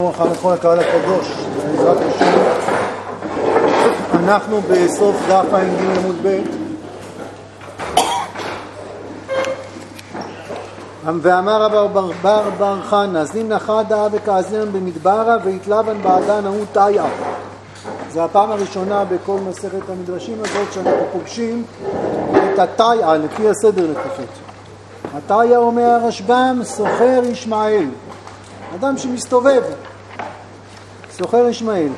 ברכה לכל הקהל הקדוש, בעזרת השם. אנחנו בסוף דף ע"ג עמוד ב'. ואמר רב בר בר חנא, אז נמנחה דאה וכאזינן במדברה והתלבן בעדן ההוא תאיה. זה הפעם הראשונה בכל מסכת המדרשים הזאת שאנחנו פוגשים את התאיה לפי הסדר לפחות. התאיה אומר הרשב"ם סוחר ישמעאל, אדם שמסתובב, סוחר ישמעאל.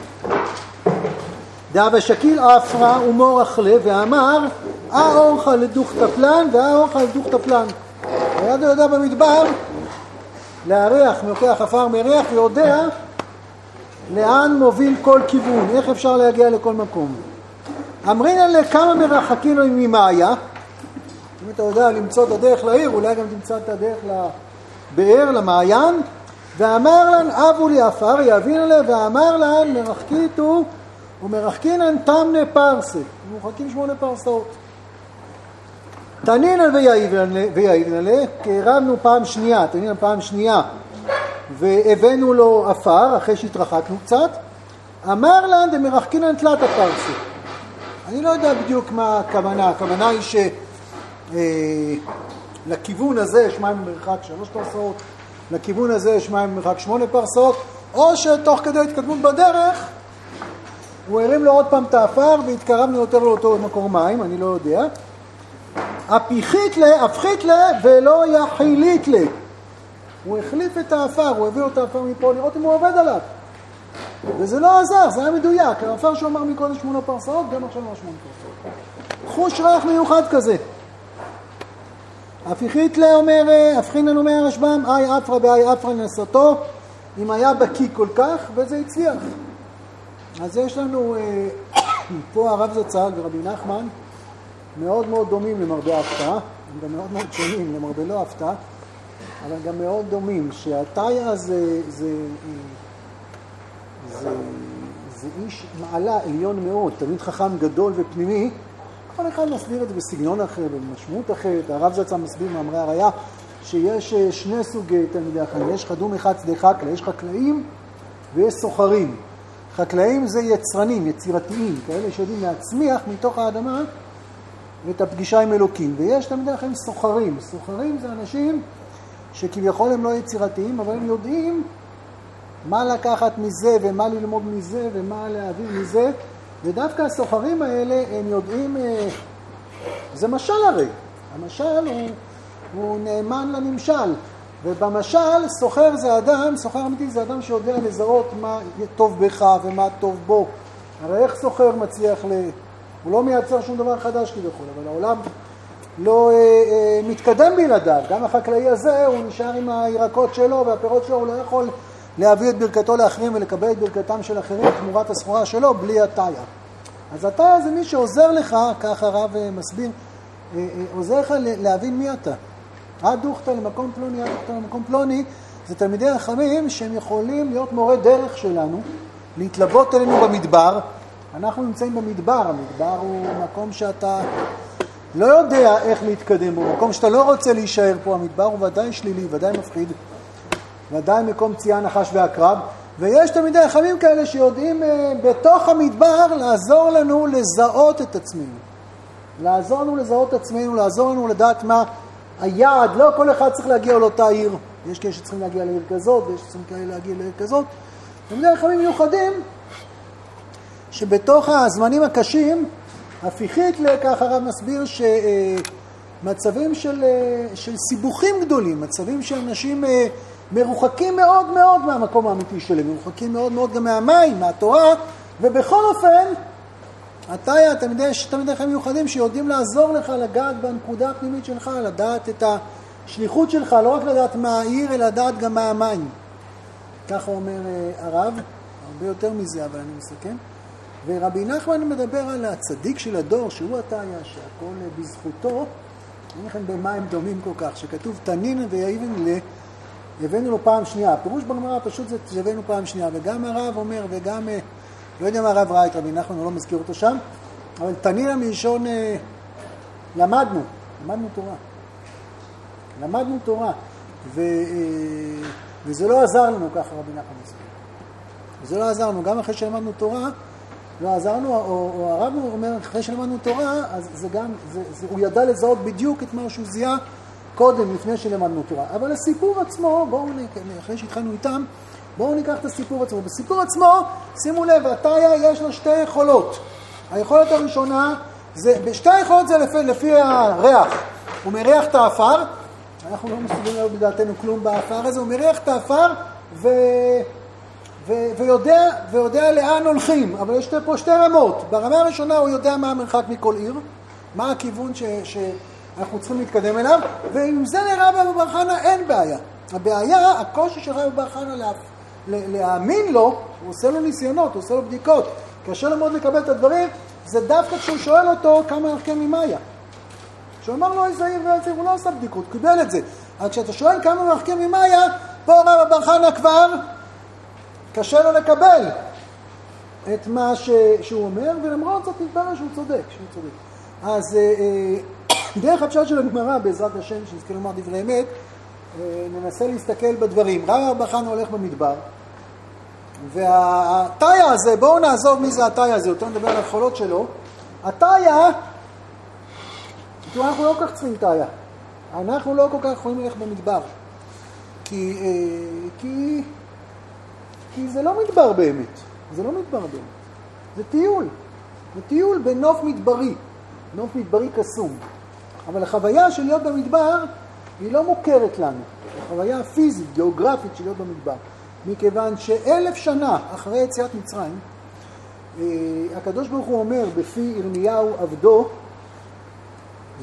דאבה שקיל אפרה ומור אכלה ואמר אה אורך לדוך תפלן ואה אורך לדוך תפלן. היה יודע במדבר לארח, מלוקח עפר מריח ויודע לאן מוביל כל כיוון, איך אפשר להגיע לכל מקום. אמרינן לכמה מרחקים ממאיה, אם אתה יודע למצוא את הדרך לעיר, אולי גם תמצא את הדרך לבאר, למעיין, ואמר לן אבו לי עפר יבין לה ואמר לן מרחקיתו ומרחקינן תמנה פרסה, מרחקים שמונה פרסאות. תנינן ויעיבן לה, כי הרמנו פעם שנייה, תנינן פעם שנייה והבאנו לו עפר אחרי שהתרחקנו קצת, אמר לן דמרחקינן תלת הפרסה. אני לא יודע בדיוק מה הכוונה, הכוונה היא שלכיוון אה, הזה יש מים במרחק שלוש פרסאות לכיוון הזה יש מים במרחק שמונה פרסות, או שתוך כדי התקדמות בדרך הוא הרים לו עוד פעם את האפר והתקרבנו יותר לאותו מקור מים, אני לא יודע. הפיחית לה, הפחית לה ולא יחילית לה. הוא החליף את האפר, הוא הביא לו את האפר מפה לראות אם הוא עובד עליו. וזה לא עזר, זה היה מדויק. האפר שהוא אמר מקודם שמונה פרסאות, גם עכשיו אמר שמונה פרסאות. חוש ריח מיוחד כזה. הפיכית לה אומר, הבחינן אומר הרשב"ם, אי אפרה באי אפרה נסתו, אם היה בקיא כל כך, וזה הצליח. אז יש לנו פה הרב זצ"ל ורבי נחמן מאוד מאוד דומים למרבה ההפתעה, הם גם מאוד מאוד שונים למרבה לא הפתעה, אבל גם מאוד דומים, שהתאיה זה, זה, זה, זה איש מעלה עליון מאוד, תמיד חכם גדול ופנימי, כל אחד מסביר את זה בסגנון אחר, במשמעות אחרת. הרב זצ"ל מסביר מאמרי הראייה שיש אה, שני סוגי תלמידי החיים. יש חדום אחד שדה חקלא, יש חקלאים ויש סוחרים. חקלאים זה יצרנים, יצירתיים, כאלה שיודעים להצמיח מתוך האדמה את הפגישה עם אלוקים. ויש תלמידי החיים סוחרים. סוחרים זה אנשים שכביכול הם לא יצירתיים, אבל הם יודעים מה לקחת מזה ומה ללמוד מזה ומה להעביר מזה. ודווקא הסוחרים האלה, הם יודעים, אה, זה משל הרי, המשל הוא, הוא נאמן לנמשל, ובמשל סוחר זה אדם, סוחר אמיתי זה אדם שיודע לזהות מה טוב בך ומה טוב בו. הרי איך סוחר מצליח ל... הוא לא מייצר שום דבר חדש כביכול, אבל העולם לא אה, אה, מתקדם בלעדיו. גם החקלאי הזה, הוא נשאר עם הירקות שלו והפירות שלו, הוא לא יכול להביא את ברכתו לאחרים ולקבל את ברכתם של אחרים תמורת הסחורה שלו בלי הטאיה. אז הטאיה זה מי שעוזר לך, כך הרב אה, מסביר, אה, אה, עוזר לך להבין מי אתה. עד דוכתא למקום פלוני, עד דוכתא למקום פלוני, זה תלמידי חכמים שהם יכולים להיות מורה דרך שלנו, להתלוות אלינו במדבר. אנחנו נמצאים במדבר, המדבר הוא מקום שאתה לא יודע איך להתקדם בו, מקום שאתה לא רוצה להישאר פה, המדבר הוא ודאי שלילי, ודאי מפחיד. ודאי מקום צייה, נחש ועקרב, ויש תלמידי חכמים כאלה שיודעים אה, בתוך המדבר לעזור לנו לזהות את עצמנו. לעזור לנו לזהות את עצמנו, לעזור לנו לדעת מה היעד, לא כל אחד צריך להגיע לאותה עיר. יש כאלה שצריכים להגיע לעיר כזאת, ויש שצריכים כאלה להגיע לעיר כזאת. תלמידי חכמים מיוחדים, שבתוך הזמנים הקשים, הפיכית לכך הרב מסביר שמצבים אה, של, אה, של סיבוכים גדולים, מצבים של אנשים מרוחקים מאוד מאוד מהמקום האמיתי שלהם, מרוחקים מאוד מאוד גם מהמים, מהתורה, ובכל אופן, אתה, תלמידי, יש תלמידי חיים מיוחדים שיודעים לעזור לך לגעת בנקודה הפנימית שלך, לדעת את השליחות שלך, לא רק לדעת מה העיר, אלא לדעת גם מה המים. ככה אומר אה, הרב, הרבה יותר מזה, אבל אני מסכם. ורבי נחמן מדבר על הצדיק של הדור, שהוא התאיה, שהכל בזכותו. אין לכם במה הם דומים כל כך, שכתוב תנין ויעיבן ל... הבאנו לו פעם שנייה. הפירוש בגמרא פשוט זה שהבאנו פעם שנייה, וגם הרב אומר, וגם, אה, לא יודע מה הרב ראה את רבי נחמן, הוא לא מזכיר אותו שם, אבל תנינה מלשון אה, למדנו, למדנו תורה. למדנו תורה, ו, אה, וזה לא עזר לנו, ככה רבי נחמן מסביר. זה לא עזר לנו, גם אחרי שלמדנו תורה, לא עזרנו, או, או הרב אומר, אחרי שלמדנו תורה, אז זה גם, זה, זה, הוא ידע לזהות בדיוק את מה שהוא זיהה קודם, לפני שלמדנו תורה. אבל הסיפור עצמו, בואו, אחרי שהתחלנו איתם, בואו ניקח את הסיפור עצמו. בסיפור עצמו, שימו לב, התאיה יש לו שתי יכולות. היכולת הראשונה, זה, בשתי היכולות זה לפי, לפי הריח. הוא מריח את האפר, אנחנו לא מסוגלים לראות בדעתנו כלום באפר הזה, הוא מריח את האפר ו... ו- ויודע, ויודע לאן הולכים, אבל יש פה שתי רמות. ברמה הראשונה הוא יודע מה המרחק מכל עיר, מה הכיוון ש- שאנחנו צריכים להתקדם אליו, ועם זה לרבה בר בר חנה אין בעיה. הבעיה, הקושי של רבה בר בר חנה לה, להאמין לו, הוא עושה לו ניסיונות, הוא עושה לו בדיקות. קשה לו מאוד לקבל את הדברים, זה דווקא כשהוא שואל אותו כמה ערכי ממאיה. כשהוא אמר לו איזה עיר ואיזה עיר, הוא לא עושה בדיקות, קיבל את זה. אבל כשאתה שואל כמה ערכי ממאיה, פה רב בר חנה כבר קשה לו לקבל את מה ש... שהוא אומר, ולמרות זאת מתברר שהוא צודק, שהוא צודק. אז אה, אה, דרך הפשט של הגמרא, בעזרת השם, שנזכה לומר דברי אמת, אה, ננסה להסתכל בדברים. רב ארבחן הולך במדבר, והתאיה הזה, בואו נעזוב מי זה התאיה הזה, יותר נדבר על היכולות שלו. התאיה, אנחנו לא כל כך צריכים תאיה. אנחנו לא כל כך יכולים ללכת במדבר. כי, כי כי זה לא מדבר באמת, זה לא מדבר באמת, זה טיול, זה טיול בנוף מדברי, נוף מדברי קסום. אבל החוויה של להיות במדבר היא לא מוכרת לנו, החוויה הפיזית, גיאוגרפית של להיות במדבר, מכיוון שאלף שנה אחרי יציאת מצרים, אה, הקדוש ברוך הוא אומר בפי ירמיהו עבדו,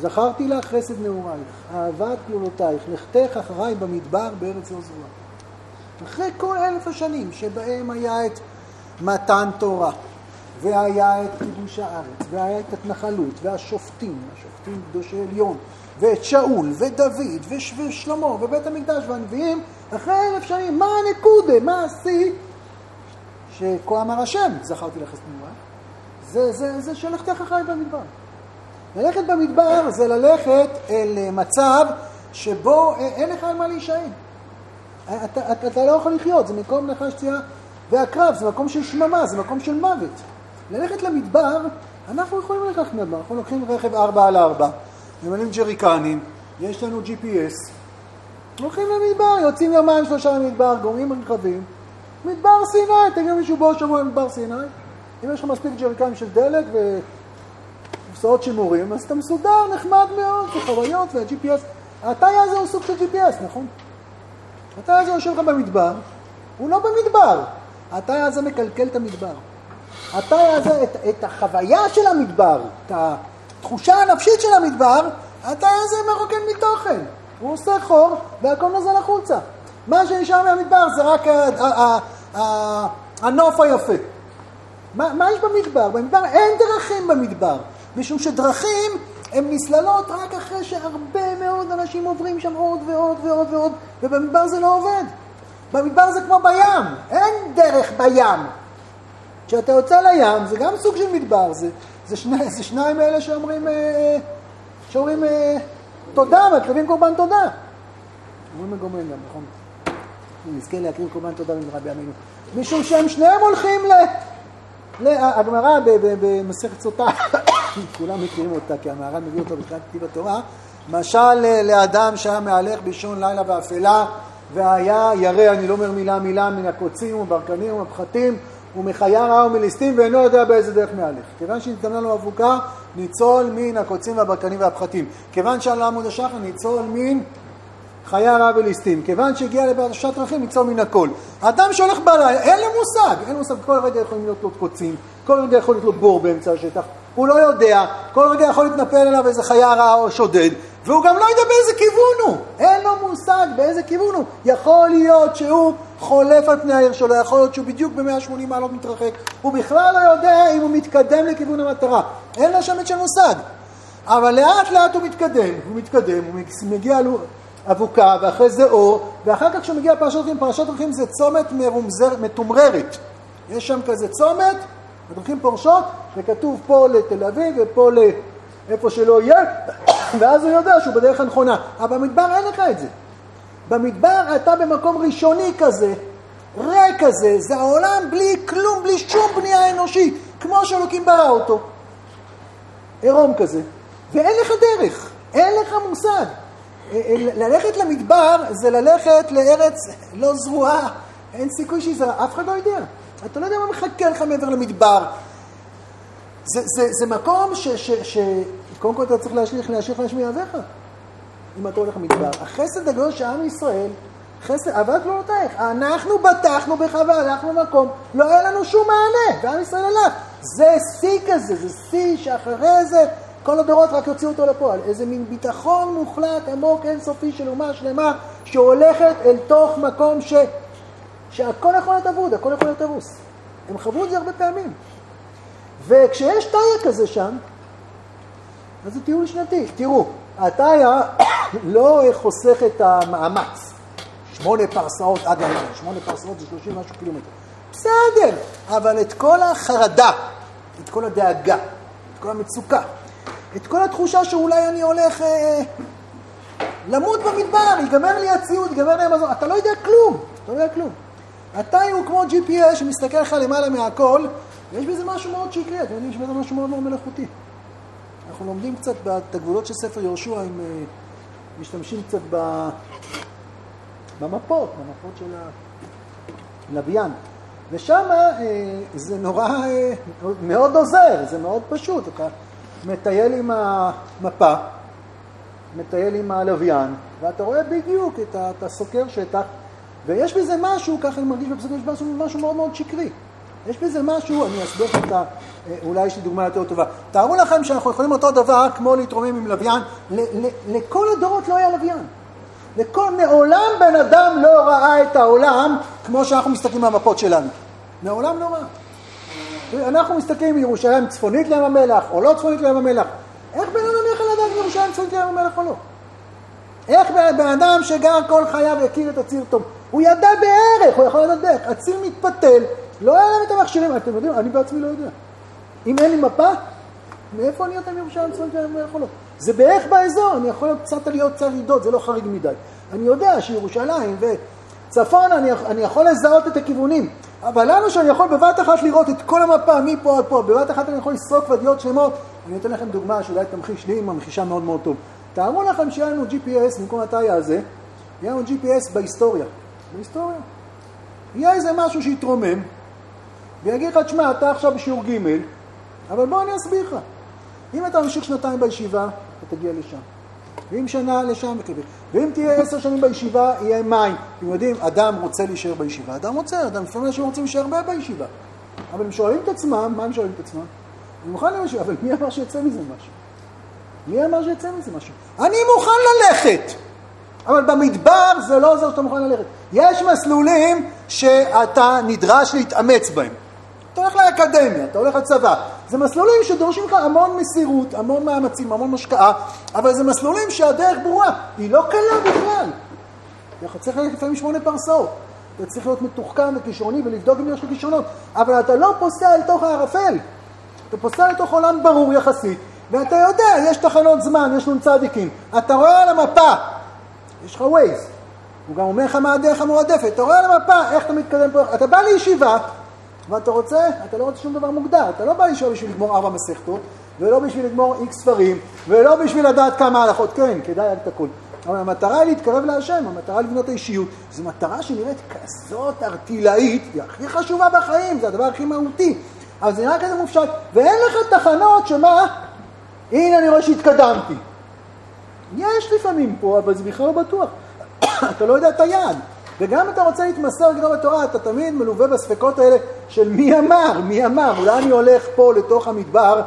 זכרתי לך חסד נעורייך, אהבת כלולותייך, לכתך אחריי במדבר בארץ לא זרועה. אחרי כל אלף השנים שבהם היה את מתן תורה, והיה את כיבוש הארץ, והיה את התנחלות, והשופטים, השופטים קדושי עליון, ואת שאול, ודוד, ושלמה, ובית המקדש, והנביאים, אחרי אלף שנים, מה הנקודה, מה השיא? שכה אמר השם, זכרתי לך תנועה, זה, זה, זה שלכתך אחרי במדבר. ללכת במדבר זה ללכת אל מצב שבו אין לך על מה להישען. אתה, אתה, אתה לא יכול לחיות, זה מקום נחש צייה והקרב, זה מקום של שממה, זה מקום של מוות. ללכת למדבר, אנחנו יכולים לקחת מדבר, אנחנו לוקחים רכב 4 על 4, ממלאים ג'ריקנים, יש לנו GPS, הולכים למדבר, יוצאים יומיים שלושה למדבר, גורמים רכבים, מדבר סיני, תגיד מישהו בוא שבוע למדבר סיני, אם יש לך מספיק ג'ריקנים של דלק וקופסאות שימורים, אז אתה מסודר, נחמד מאוד, זה חוויות וה-GPS, התאי הזה הוא סוג של GPS, נכון? התאי הזה יושב לך במדבר, הוא לא במדבר. התאי הזה מקלקל את המדבר. התאי הזה, את, את החוויה של המדבר, את התחושה הנפשית של המדבר, התאי הזה מרוקן מתוכן. הוא עושה חור והכל נוזל החוצה. מה שנשאר מהמדבר זה רק הנוף היפה. מה, מה יש במדבר? במדבר אין דרכים במדבר, משום שדרכים הן נסללות רק אחרי שהרבה מאוד אנשים עוברים שם עוד ועוד ועוד ועוד, ובמדבר זה לא עובד. במדבר זה כמו בים, אין דרך בים. כשאתה יוצא לים, זה גם סוג של מדבר, זה, זה, שני, זה שניים אלה שאומרים, אה, שאומרים אה, תודה, מקריבים קורבן תודה. אומרים מגומרים גם, נכון? נזכה להקריב קורבן תודה במדבר בימינו. משום שהם שניהם הולכים ל... הגמרא במסכת סוטה כולם מכירים אותה, כי המהר"ן מביא אותו בתחילת כתיב התורה, משל אה, לאדם שהיה מהלך באישון לילה באפלה, והיה ירא, אני לא אומר מילה מילה, מן הקוצים וברקנים ומפחתים ומחיה רעה ומליסטים, ואינו יודע באיזה דרך מהלך. כיוון שנתגמלה לו אבוקה, ניצול מן הקוצים והברקנים והפחתים. כיוון שעלה עמוד השחר, ניצול מן חיה רעה וליסטים. כיוון שהגיע לפרשת דרכים, ניצול מן הכל. אדם שהולך בלילה, אין לו מושג, אין לו מושג, כל רגע יכולים להיות לו קוצים, כל רגע יכול להיות לו בור באמצע השטח, הוא לא יודע, כל רגע יכול להתנפל עליו איזה חיה רעה או שודד, והוא גם לא יודע באיזה כיוון הוא, אין לו מושג באיזה כיוון הוא. יכול להיות שהוא חולף על פני העיר שלו, יכול להיות שהוא בדיוק ב-180 מעלות מתרחק, הוא בכלל לא יודע אם הוא מתקדם לכיוון המטרה, אין לו שמץ של מושג. אבל לאט לאט הוא מתקדם, הוא מתקדם, הוא מגיע לאבוקה, ואחרי זה אור, ואחר כך כשהוא מגיע לפרשת דרכים, פרשת דרכים זה צומת מרומזר, מתומררת. יש שם כזה צומת, הדרכים פורשות, וכתוב פה לתל אביב ופה לאיפה שלא יהיה, ואז הוא יודע שהוא בדרך הנכונה. אבל במדבר אין לך את זה. במדבר אתה במקום ראשוני כזה, ריק כזה, זה העולם בלי כלום, בלי שום בנייה אנושית, כמו שאלוקים ברא אותו. עירום כזה. ואין לך דרך, אין לך מושג. אה, אה, ללכת למדבר זה ללכת לארץ לא זרועה, אין סיכוי שיזרע, אף אחד לא יודע. אתה לא יודע מה מחכה לך מעבר למדבר. זה, זה, זה מקום ש, ש, ש... קודם כל אתה צריך להשליך, להשליך להשמיע אביך, אם אתה הולך למדבר. החסד הגדול של עם ישראל, חסד, אהבת גלולותייך. אנחנו בטחנו בך והלכנו למקום, לא היה לנו שום מענה, ועם ישראל הלך. זה שיא כזה, זה שיא שאחרי זה כל הדורות רק יוציאו אותו לפועל. איזה מין ביטחון מוחלט, עמוק, אינסופי של אומה שלמה, שהולכת אל תוך מקום ש... שהכל יכול להיות אבוד, הכל יכול להיות ארוס. הם חוו את זה הרבה פעמים. וכשיש טאיה כזה שם, אז זה טיול שנתי. תראו, הטאיה לא חוסך את המאמץ. שמונה פרסאות עד היום, שמונה פרסאות זה שלושים משהו קילומטר. בסדר, אבל את כל החרדה, את כל הדאגה, את כל המצוקה, את כל התחושה שאולי אני הולך אה, למות במדבר, ייגמר לי הציוד, ייגמר לי המזון, אתה לא יודע כלום, אתה לא יודע כלום. אתה הוא כמו GPS שמסתכל לך למעלה מהכל, ויש בזה משהו מאוד שקרי, אתם יודעים, יש בזה משהו מאוד מאוד מלאכותי. אנחנו לומדים קצת את הגבולות של ספר יהושע, אם אה, משתמשים קצת. במפות, במפות של הלוויין. ושם אה, זה נורא, אה, מאוד עוזר, זה מאוד פשוט. אתה מטייל עם המפה, מטייל עם הלוויין, ואתה רואה בדיוק, את ה, אתה סוקר שטח, ויש בזה משהו, ככה אני מרגיש בפסוק, יש משהו מאוד מאוד שקרי. יש בזה משהו, אני אסביר לך, אה, אולי יש לי דוגמה יותר טובה. תארו לכם שאנחנו יכולים אותו דבר כמו להתרומם עם לוויין, לכל הדורות לא היה לוויין. לכל, מעולם בן אדם לא ראה את העולם כמו שאנחנו מסתכלים במפות שלנו. מעולם לא ראה. אנחנו מסתכלים מירושלים צפונית לים המלח או לא צפונית לים המלח. איך בן אדם יכול לדעת מירושלים צפונית לים המלח או לא? איך בן אדם שגר כל חייו הכיר את הציר טוב? הוא ידע בערך, הוא יכול לדעת בערך. הציר מתפתל, לא היה להם את המכשירים. אתם יודעים, אני בעצמי לא יודע. אם אין לי מפה, מאיפה אני יודע מירושלים צפונית לים המלח או לא? זה בערך באזור, אני יכול קצת עליות, קצת ירידות, זה לא חריג מדי. אני יודע שירושלים וצפון, אני, אני יכול לזהות את הכיוונים, אבל לנו שאני יכול בבת אחת לראות את כל המפה מפה עד פה, בבת אחת אני יכול לסרוק ודיות שלמות, אני אתן לכם דוגמה שאולי תמחיש לי עם המחישה מאוד מאוד טוב. תארו לכם שיהיה לנו GPS במקום התאי הזה, יהיה לנו GPS בהיסטוריה. בהיסטוריה. יהיה איזה משהו שיתרומם, ויגיד לך, תשמע, אתה עכשיו בשיעור ג', אבל בוא אני אסביר לך. אם אתה ממשיך שנתיים בישיבה, אתה תגיע לשם. ואם שנה לשם, ואם תהיה עשר שנים בישיבה, יהיה מים. אתם יודעים, אדם רוצה להישאר בישיבה, אדם רוצה, אדם, לפעמים אנשים רוצים להישאר הרבה בישיבה. אבל הם שואלים את עצמם, מה הם שואלים את עצמם? אני מוכן למשהו, אבל מי אמר שיצא מזה משהו? מי אמר שיצא מזה משהו? אני מוכן ללכת, אבל במדבר זה לא עוזר שאתה מוכן ללכת. יש מסלולים שאתה נדרש להתאמץ בהם. אתה הולך לאקדמיה, אתה הולך לצבא. זה מסלולים שדורשים לך המון מסירות, המון מאמצים, המון השקעה, אבל זה מסלולים שהדרך ברורה, היא לא קלה בכלל. אתה צריך ללכת לפעמים שמונה פרסאות. אתה צריך להיות מתוחכם וכישרוני ולבדוק אם יש לך כישרונות, אבל אתה לא פוסע אל תוך הערפל. אתה פוסע לתוך עולם ברור יחסית, ואתה יודע, יש תחנות זמן, יש נ"צ, אתה רואה על המפה, יש לך ווייז, הוא גם אומר לך מה הדרך המועדפת, אתה רואה על המפה איך אתה מתקדם פה, אתה בא לישיבה, ואתה רוצה, אתה לא רוצה שום דבר מוגדר, אתה לא בא לשאול בשביל לגמור ארבע מסכתות, ולא בשביל לגמור איקס ספרים, ולא בשביל לדעת כמה הלכות, כן, כדאי את הכול. אבל המטרה היא להתקרב להשם, המטרה לבנות האישיות. זו מטרה שנראית כזאת ארטילאית, היא הכי חשובה בחיים, זה הדבר הכי מהותי. אבל זה נראה כזה מופשט, ואין לך תחנות שמה, הנה אני רואה שהתקדמתי. יש לפעמים פה, אבל זה בכלל לא בטוח. אתה לא יודע את היעד. וגם אתה רוצה להתמסר גדול בתורה, אתה תמיד מלווה בספקות האלה של מי אמר, מי אמר, אולי אני הולך פה לתוך המדבר.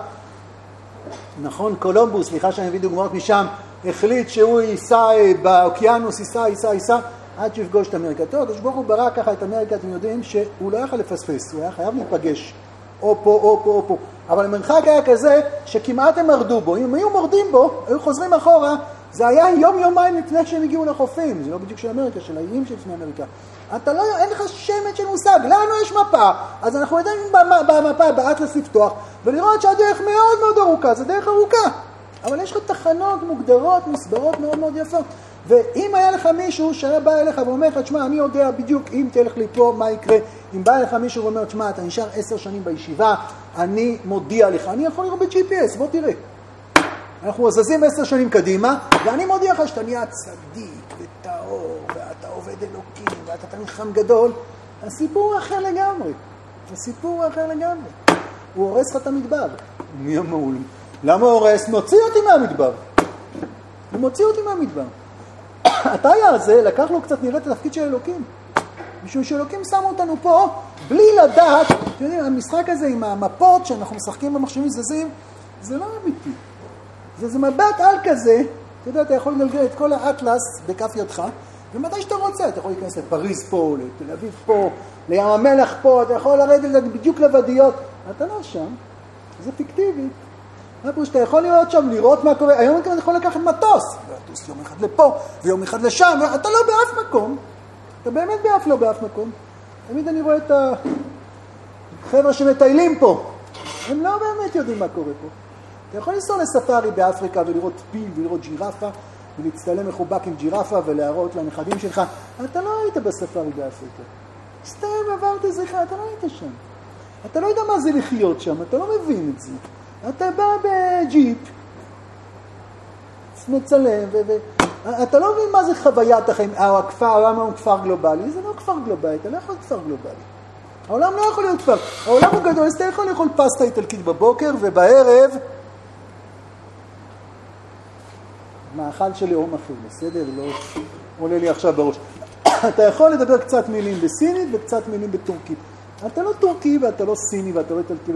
נכון, קולומבוס, סליחה שאני מביא דוגמאות משם, החליט שהוא ייסע אה, באוקיינוס, ייסע, ייסע, ייסע, עד שיפגוש את אמריקה. טוב, הקדוש ברוך הוא ברא ככה את אמריקה, אתם יודעים שהוא לא יכול לפספס, הוא היה חייב להיפגש. או פה, או פה, או פה. אבל המרחק היה כזה שכמעט הם מרדו בו. אם היו מורדים בו, היו חוזרים אחורה, זה היה יום-יומיים לפני שהם הגיעו לחופים, זה לא בדיוק של אמריקה, של האיים שלפני אמריקה. אתה לא, אין לך שמץ של מושג, לנו יש מפה, אז אנחנו יודעים במפה, באטלס לפתוח, ולראות שהדרך מאוד מאוד ארוכה, זו דרך ארוכה. אבל יש לך תחנות מוגדרות, מסברות מאוד מאוד יפות. ואם היה לך מישהו שהיה בא אליך ואומר לך, תשמע, אני יודע בדיוק אם תלך לי פה, מה יקרה. אם בא אליך מישהו ואומר, תשמע, אתה נשאר עשר שנים בישיבה, אני מודיע לך, אני יכול לראות ב-GPS, בוא תראה. אנחנו זזים עשר שנים קדימה, ואני מודיע לך שאתה נהיה צדיק וטהור, ואתה עובד אלוקים, ואתה תלמיד גדול. הסיפור אחר לגמרי. הסיפור אחר לגמרי. הוא הורס לך את המדבר. מי המעול? למה הוא הורס? מוציא אותי מהמדבר. הוא מוציא אותי מהמדבר. התאי הזה לקח לו קצת נראה את התפקיד של אלוקים. משום שאלוקים שם אותנו פה בלי לדעת, אתם יודעים, המשחק הזה עם המפות שאנחנו משחקים במחשבים זזים, זה לא אמיתי. זה, זה מבט על כזה, אתה יודע, אתה יכול לגלגל את כל האטלס בכף ידך, ומתי שאתה רוצה, אתה יכול להיכנס לפריז פה, לתל אביב פה, לים המלח פה, אתה יכול לרדת בדיוק לוודיות, אתה לא שם, זה פיקטיבי. מה פירוש שאתה יכול להיות שם, לראות מה קורה, היום אתה יכול לקחת מטוס, ולטוס יום אחד לפה, ויום אחד לשם, אתה לא באף מקום, אתה באמת באף לא באף מקום. תמיד אני רואה את החבר'ה שמטיילים פה, הם לא באמת יודעים מה קורה פה. אתה יכול לנסוע לספארי באפריקה ולראות פיל ולראות ג'ירפה ולהצטלם מחובק עם ג'ירפה ולהראות לנכדים שלך, אתה לא היית בספארי באפריקה. סתם עברת אחד, אתה לא היית שם. אתה לא יודע מה זה לחיות שם, אתה לא מבין את זה. אתה בא בג'יפ, מצלם, ואתה לא מבין מה זה חוויית החיים. הכפר, העולם הוא כפר גלובלי, זה לא כפר גלובלי, אתה לא יכול להיות כפר גלובלי. העולם לא יכול להיות כפר. העולם הוא גדול, אז אתה יכול לאכול פסטה איטלקית בבוקר, ובערב מאכל של לאום אחר, בסדר? לא עולה לי עכשיו בראש. אתה יכול לדבר קצת מילים בסינית וקצת מילים בטורקית. אתה לא טורקי ואתה לא סיני ואתה לא איטלקי,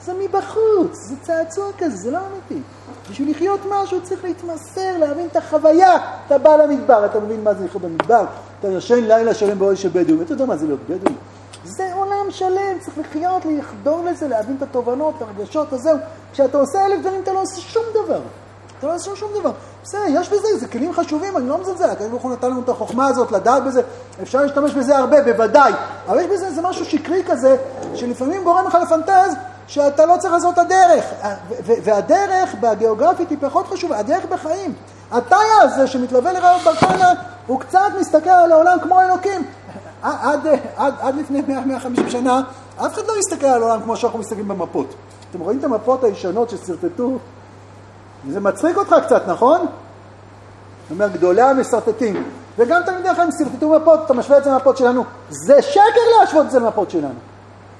זה מבחוץ, זה צעצוע כזה, זה לא אמיתי. בשביל לחיות משהו צריך להתמסר, להבין את החוויה. אתה בא למדבר, אתה מבין מה זה לחיות במדבר, אתה ישן לילה שלם באוהל של בדואים, אתה יודע מה זה להיות בדואי? זה עולם שלם, צריך לחיות, לחדור לזה, להבין את התובנות, את הרגשות, אז זהו. כשאתה עושה אלף דברים, אתה לא עושה שום דבר. אתה לא עושה שום דבר. בסדר, יש בזה, זה כלים חשובים, אני לא מזלזל, הקדוש ברוך הוא נתן לנו את החוכמה הזאת, לדעת בזה, אפשר להשתמש בזה הרבה, בוודאי, אבל יש בזה איזה משהו שקרי כזה, שלפעמים גורם לך לפנטז, שאתה לא צריך לעשות את הדרך, והדרך בגיאוגרפית היא פחות חשובה, הדרך בחיים. התאיה הזה שמתלווה לרעיון ברקנה, הוא קצת מסתכל על העולם כמו אלוקים. עד, עד, עד לפני 100-150 שנה, אף אחד לא מסתכל על העולם כמו שאנחנו מסתכלים במפות. אתם רואים את המפות הישנות ששרטטו זה מצחיק אותך קצת, נכון? זאת אומרת, גדולי המסרטטים. וגם תלמידי החיים שרטטו מפות, אתה משווה את זה למפות שלנו. זה שקר להשוות את זה למפות שלנו.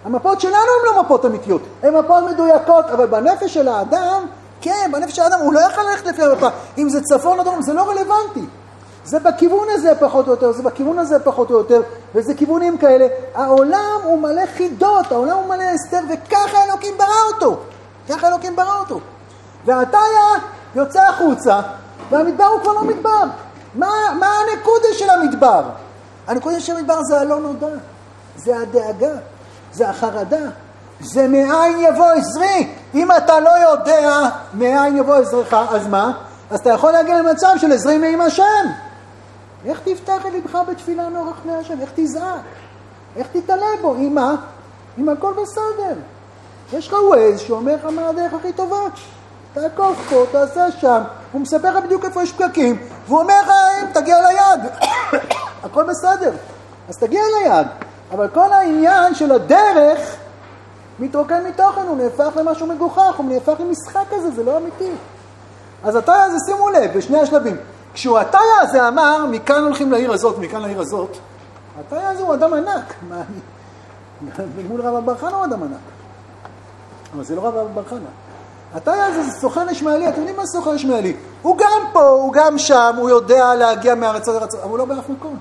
המפות שלנו הן לא מפות אמיתיות, הן מפות מדויקות, אבל בנפש של האדם, כן, בנפש של האדם, הוא לא יכול ללכת לפי המפה. אם זה צפון או דרום, זה לא רלוונטי. זה בכיוון הזה פחות או יותר, זה בכיוון הזה פחות או יותר, וזה כיוונים כאלה. העולם הוא מלא חידות, העולם הוא מלא הסתר, וככה אלוקים ברא אותו. ככה אלוקים ברא אותו. והתיה יוצא החוצה, והמדבר הוא כבר לא מדבר. מה, מה הנקודה של המדבר? הנקודה של המדבר זה הלא נודע, זה הדאגה, זה החרדה, זה מאין יבוא עזרי. אם אתה לא יודע מאין יבוא עזרך, אז מה? אז אתה יכול להגיע למצב של עזרי מעם השם. איך תפתח את לבך בתפילה נורח פני השם? איך תזעק? איך תתעלה בו? עם מה? אם הכל בסדר. יש לך ווייז שאומר לך מה הדרך הכי טובה. תעקוף פה, תעשה שם, הוא מספר לך בדיוק איפה יש פקקים, והוא אומר לך, אם תגיע ליעד, הכל בסדר, אז תגיע ליעד. אבל כל העניין של הדרך מתרוקן מתוכן, הוא נהפך למשהו מגוחך, הוא נהפך למשחק כזה, זה לא אמיתי. אז התאי הזה, שימו לב, בשני השלבים. כשהוא התאי הזה אמר, מכאן הולכים לעיר הזאת, מכאן לעיר הזאת, התאי הזה הוא אדם ענק. מול רב בר חנה הוא אדם ענק. אבל זה לא רב בר חנה. התאי הזה זה סוכן ישמעאלי, אתם יודעים מה סוכן ישמעאלי? הוא גם פה, הוא גם שם, הוא יודע להגיע מארצות לארצות, אבל הוא לא באף מקום.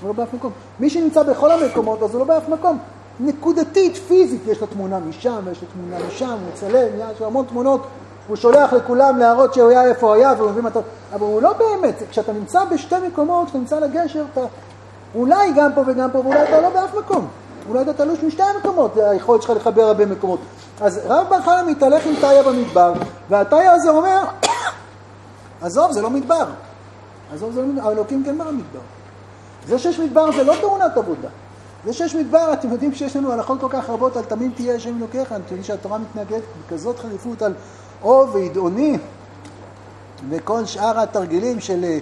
הוא לא באף מקום. מי שנמצא בכל המקומות, אז הוא לא באף מקום. נקודתית, פיזית, יש לו תמונה משם, ויש לו תמונה משם, הוא מצלם, יש לו המון תמונות, הוא שולח לכולם להראות שהוא היה איפה הוא היה, והוא מבין מה אתה... אבל הוא לא באמת, כשאתה נמצא בשתי מקומות, כשאתה נמצא על הגשר, אתה אולי גם פה וגם פה, ואולי אתה לא באף מקום. אולי אתה תלוש משתי המקומות, היכולת שלך לחבר הרבה מקומות. אז רב בר חנה מתהלך עם תאיה במדבר, והתאיה הזה אומר, עזוב, זה לא מדבר. עזוב, זה לא מדבר, האלוקים כן במדבר. זה שיש מדבר זה לא תאונת עבודה. זה שיש מדבר, אתם יודעים שיש לנו הלכות כל כך רבות על תמים תהיה השם אלוקיך, אתם יודעים שהתורה מתנגדת בכזאת חריפות על אוב וידעוני וכל שאר התרגילים של אה,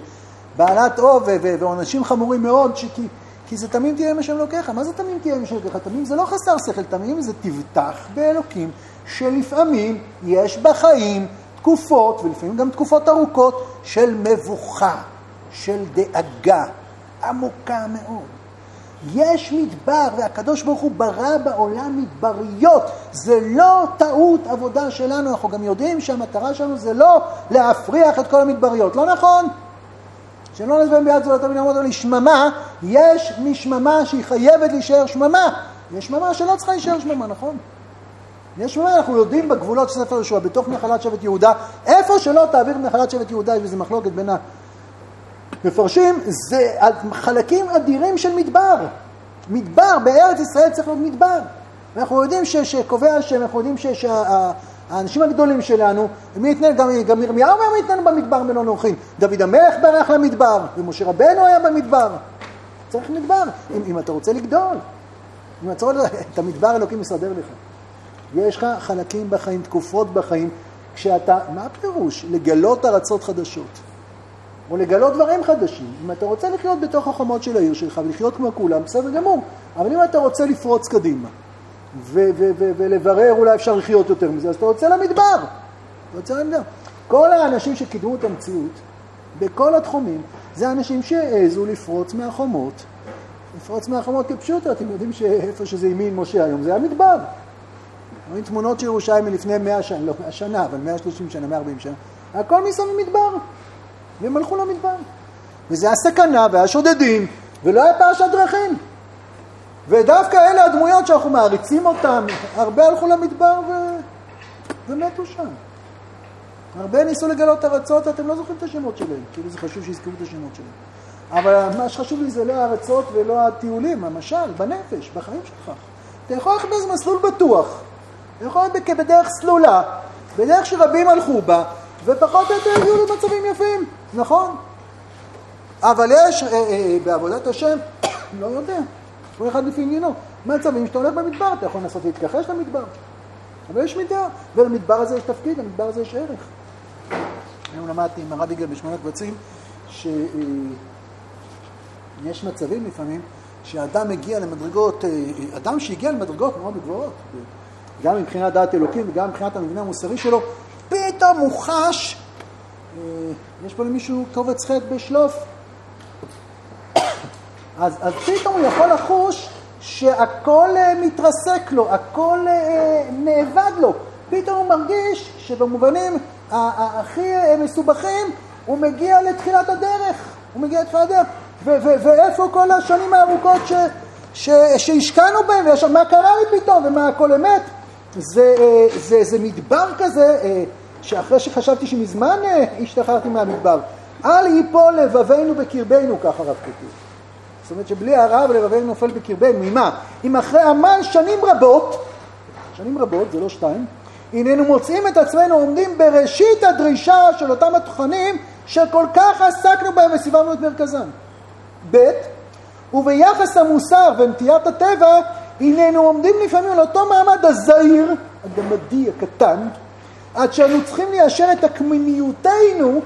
בעלת אוב ועונשים חמורים מאוד, שכי, כי זה תמים תהיה עם השם אלוקיך. מה זה תמים תהיה עם השם אלוקיך? תמים זה לא חסר שכל, תמים זה תבטח באלוקים, שלפעמים יש בחיים תקופות, ולפעמים גם תקופות ארוכות, של מבוכה, של דאגה עמוקה מאוד. יש מדבר, והקדוש ברוך הוא ברא בעולם מדבריות. זה לא טעות עבודה שלנו, אנחנו גם יודעים שהמטרה שלנו זה לא להפריח את כל המדבריות. לא נכון? שלא נזבן ביד זולת מן אמות לי שממה, יש משממה שהיא חייבת להישאר שממה. יש שממה שלא צריכה להישאר שממה, נכון? יש שממה, אנחנו יודעים בגבולות של ספר יהושע, בתוך נחלת שבט יהודה, איפה שלא תעביר נחלת שבט יהודה, יש בזה מחלוקת בין מפרשים, זה חלקים אדירים של מדבר. מדבר, בארץ ישראל צריך להיות מדבר. ואנחנו יודעים שקובע השם, אנחנו יודעים שהאנשים הגדולים שלנו, מי יתנהל, גם, גם ירמיהו היה מתנהל במדבר בין אנוכין. דוד המלך ברח למדבר, ומשה רבנו היה במדבר. צריך מדבר, אם, אם אתה רוצה לגדול. אם אתה רוצה, את המדבר אלוקים מסדר לך. יש לך חלקים בחיים, תקופות בחיים, כשאתה, מה הפירוש? לגלות ארצות חדשות. או לגלות דברים חדשים. אם אתה רוצה לחיות בתוך החומות של העיר שלך ולחיות כמו כולם, בסדר גמור. אבל אם אתה רוצה לפרוץ קדימה ולברר אולי אפשר לחיות יותר מזה, אז אתה רוצה למדבר. אתה רוצה למדבר. כל האנשים שקידמו את המציאות, בכל התחומים, זה אנשים שהעזו לפרוץ מהחומות. לפרוץ מהחומות כפשוטו, אתם יודעים שאיפה שזה ימין משה היום, זה המדבר. רואים תמונות של ירושלים מלפני 100 שנה, לא 100 שנה, אבל 130 שנה, 140 שנה. הכל מסביב מדבר. והם הלכו למדבר. וזה הסכנה והשודדים, ולא היה פרשת דרכים. ודווקא אלה הדמויות שאנחנו מעריצים אותן, הרבה הלכו למדבר ו... ומתו שם. הרבה ניסו לגלות ארצות, אתם לא זוכרים את השמות שלהם, כאילו זה חשוב שיזכרו את השמות שלהם. אבל מה שחשוב לי זה לא הארצות ולא הטיולים, המשל, בנפש, בחיים שלך. אתה יכול ללכת באיזה מסלול בטוח, אתה יכול ללכת בדרך סלולה, בדרך שרבים הלכו בה, ופחות או יותר הגיעו למצבים יפים, נכון? אבל יש אה, אה, בעבודת השם, לא יודע, כל אחד לפי עניינו, מצבים שאתה הולך במדבר, אתה יכול לנסות להתכחש למדבר, אבל יש מידה, ולמדבר הזה יש תפקיד, למדבר הזה יש ערך. היום למדתי עם הרב יגאל בשמונה קבצים, שיש אה, מצבים לפעמים שאדם מגיע למדרגות, אה, אדם שהגיע למדרגות מאוד גבוהות, גם מבחינת דעת אלוקים וגם מבחינת המבנה המוסרי שלו, פתאום הוא חש, אה, יש פה למישהו קובץ חטא בשלוף, אז, אז פתאום הוא יכול לחוש שהכל אה, מתרסק לו, הכל אה, נאבד לו. פתאום הוא מרגיש שבמובנים הכי מסובכים הוא מגיע לתחילת הדרך, הוא מגיע לתחילת הדרך. ואיפה כל השנים הארוכות שהשקענו בהם, מה קרה לי פתאום, ומה הכל אמת? זה, אה, זה, זה מדבר כזה, אה, שאחרי שחשבתי שמזמן אה, השתחררתי מהמדבר, אל ייפול לבבינו בקרבנו, ככה הרב כותב. זאת אומרת שבלי הרב לבבינו נופל בקרבנו, ממה? אם אחרי עמל שנים רבות, שנים רבות, זה לא שתיים, הננו מוצאים את עצמנו עומדים בראשית הדרישה של אותם התכנים שכל כך עסקנו בהם וסיבבנו את מרכזם. ב', וביחס המוסר ונטיית הטבע, הננו עומדים לפעמים על אותו מעמד הזעיר, הגמדי הקטן, עד שאנו צריכים ליישר את הקמיניותנו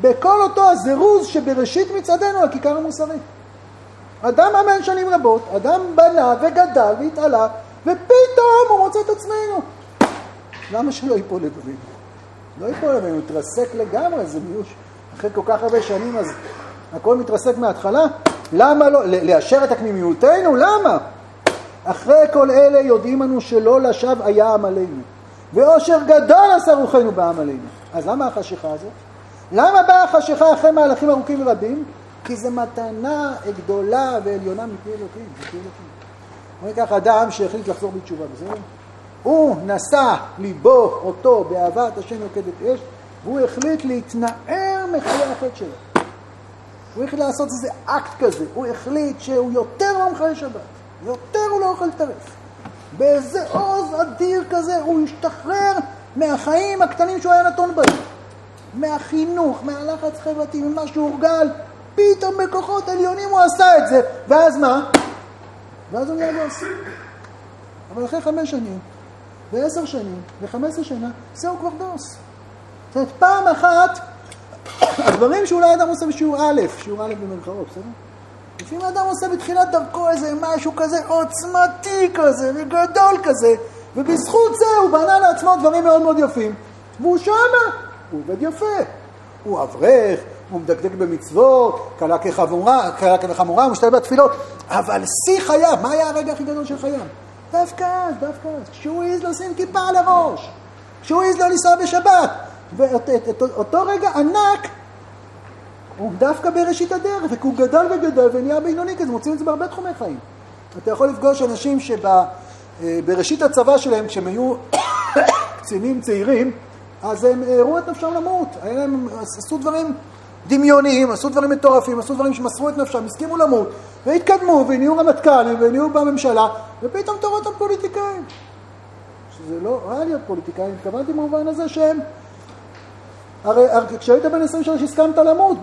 בכל אותו הזירוז שבראשית מצעדנו לכיכר המוסרי. אדם אמן שנים רבות, אדם בנה וגדל והתעלה, ופתאום הוא מוצא את עצמנו. למה שלא ייפול לבבינו? לא ייפול לבבינו, יתרסק לגמרי, זה מיוש. אחרי כל כך הרבה שנים אז הכל מתרסק מההתחלה? למה לא? ליישר את הקמיניותנו? למה? אחרי כל אלה יודעים אנו שלא לשווא היה עמלנו, ואושר גדול עשה רוחנו בעמלנו. אז למה החשיכה הזאת? למה באה החשיכה אחרי מהלכים ארוכים ורבים? כי זו מתנה גדולה ועליונה מפי אלוקים, מפי אלוקים. בואי ניקח אדם שהחליט לחזור בתשובה, בסדר? הוא נשא ליבו אותו באהבת השם יוקדת אש, והוא החליט להתנער מחיי החטא שלו. הוא החליט לעשות איזה אקט כזה, הוא החליט שהוא יותר לא מחיה שבת. יותר הוא לא אוכל טרף. באיזה עוז אדיר כזה הוא השתחרר מהחיים הקטנים שהוא היה נתון בהם. מהחינוך, מהלחץ חברתי, ממה שהוא הורגל, פתאום בכוחות עליונים הוא עשה את זה, ואז מה? ואז הוא נהיה בוס. אבל אחרי חמש שנים, ועשר שנים, וחמש עשרה שנה, זהו כבר דוס. זאת אומרת, פעם אחת הדברים שאולי אדם עושה בשיעור א', שיעור א' במרכאות, בסדר? לפעמים אדם עושה בתחילת דרכו איזה משהו כזה עוצמתי כזה וגדול כזה, ובזכות זה הוא בנה לעצמו דברים מאוד מאוד יפים, והוא שמה, הוא עובד יפה, הוא אברך, הוא מדקדק במצוות, קלה כחמורה, קלה כחמורה, הוא משתלב בתפילות, אבל שיא חייו, מה היה הרגע הכי גדול של חייו? דווקא אז, דווקא אז, כשהוא העז לשים כיפה על הראש, כשהוא העז לא לנסוע בשבת, ואותו רגע ענק, הוא דווקא בראשית הדרך, וכהוא גדל וגדל ונהיה בינוני, כי מוצאים את זה בהרבה תחומי חיים. אתה יכול לפגוש אנשים שבראשית הצבא שלהם, כשהם היו קצינים צעירים, אז הם הראו את נפשם למות. הם עשו דברים דמיוניים, עשו דברים מטורפים, עשו דברים שמסרו את נפשם, הסכימו למות, והתקדמו, ונהיו רמטכ"לים, ונהיו בממשלה, ופתאום אתה רואה אותם פוליטיקאים. שזה לא רע להיות פוליטיקאים, התכוונתי במובן הזה שהם... הרי, הרי כשהיית בן 23 הסכמת למות,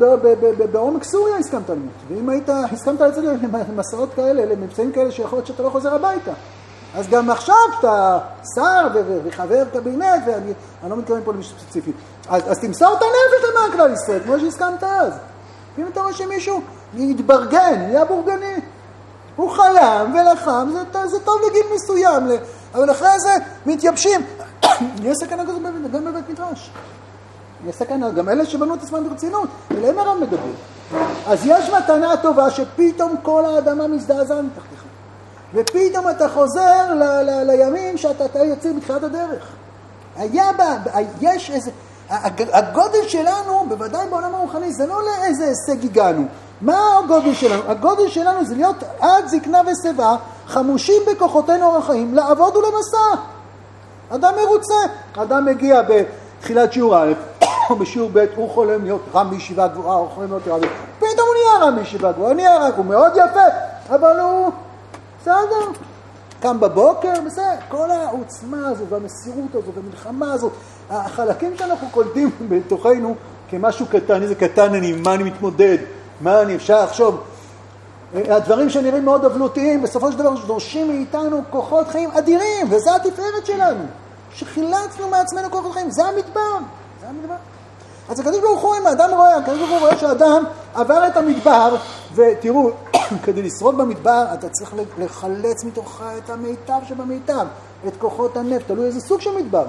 בעומק סוריה הסכמת למות. ואם היית, הסכמת את זה למסעות כאלה, למבצעים כאלה שיכול להיות שאתה לא חוזר הביתה. אז גם עכשיו שאתה שר וחבר קבינט, ואני לא מתכוון פה למישהו ספציפי, אז, אז תמסור את הנפש למען כלל ישראל, כמו שהסכמת אז. אם אתה רואה שמישהו יתברגן, נהיה בורגני. הוא חלם ולחם, זה, זה טוב לגיל מסוים, אבל אחרי זה מתייבשים. יש סכנה כזאת גם בבית מדרש. יש סכנה, גם אלה שבנו את עצמם ברצינות, אליהם הרב מדבר. אז יש מתנה טובה שפתאום כל האדמה מזדעזעה מתחתיך. ופתאום אתה חוזר ל, ל, לימים שאתה יוצא בתחילת הדרך. היה בה, יש איזה, הגודל שלנו, בוודאי בעולם הרוחני, זה לא לאיזה הישג הגענו. מה הגודל שלנו? הגודל שלנו זה להיות עד זקנה ושיבה, חמושים בכוחותינו הרחיים, לעבוד ולמסע. אדם מרוצה. אדם מגיע בתחילת שיעור א', או בשיעור ב', הוא חולם להיות רם בישיבה גבוהה, הוא חולם להיות רב, פתאום הוא נהיה רם בישיבה גבוהה, הוא נהיה רם, הוא מאוד יפה, אבל הוא... בסדר. קם בבוקר, בסדר. כל העוצמה הזו והמסירות הזו והמלחמה הזאת, החלקים שאנחנו קולטים בתוכנו כמשהו קטן, איזה קטן אני, מה אני מתמודד, מה אני, אפשר לחשוב. הדברים שנראים מאוד אבלותיים, בסופו של דבר דורשים מאיתנו כוחות חיים אדירים, וזה התפארת שלנו. שחילצנו מעצמנו כוחות חיים, זה המדבר. זה המדבר. אז הקדוש ברוך הוא, אם האדם רואה, הקדוש ברוך הוא רואה שאדם עבר את המדבר, ותראו, כדי לשרוד במדבר אתה צריך לחלץ מתוכך את המיטב שבמיטב, את כוחות הנפט, תלוי איזה סוג של מדבר.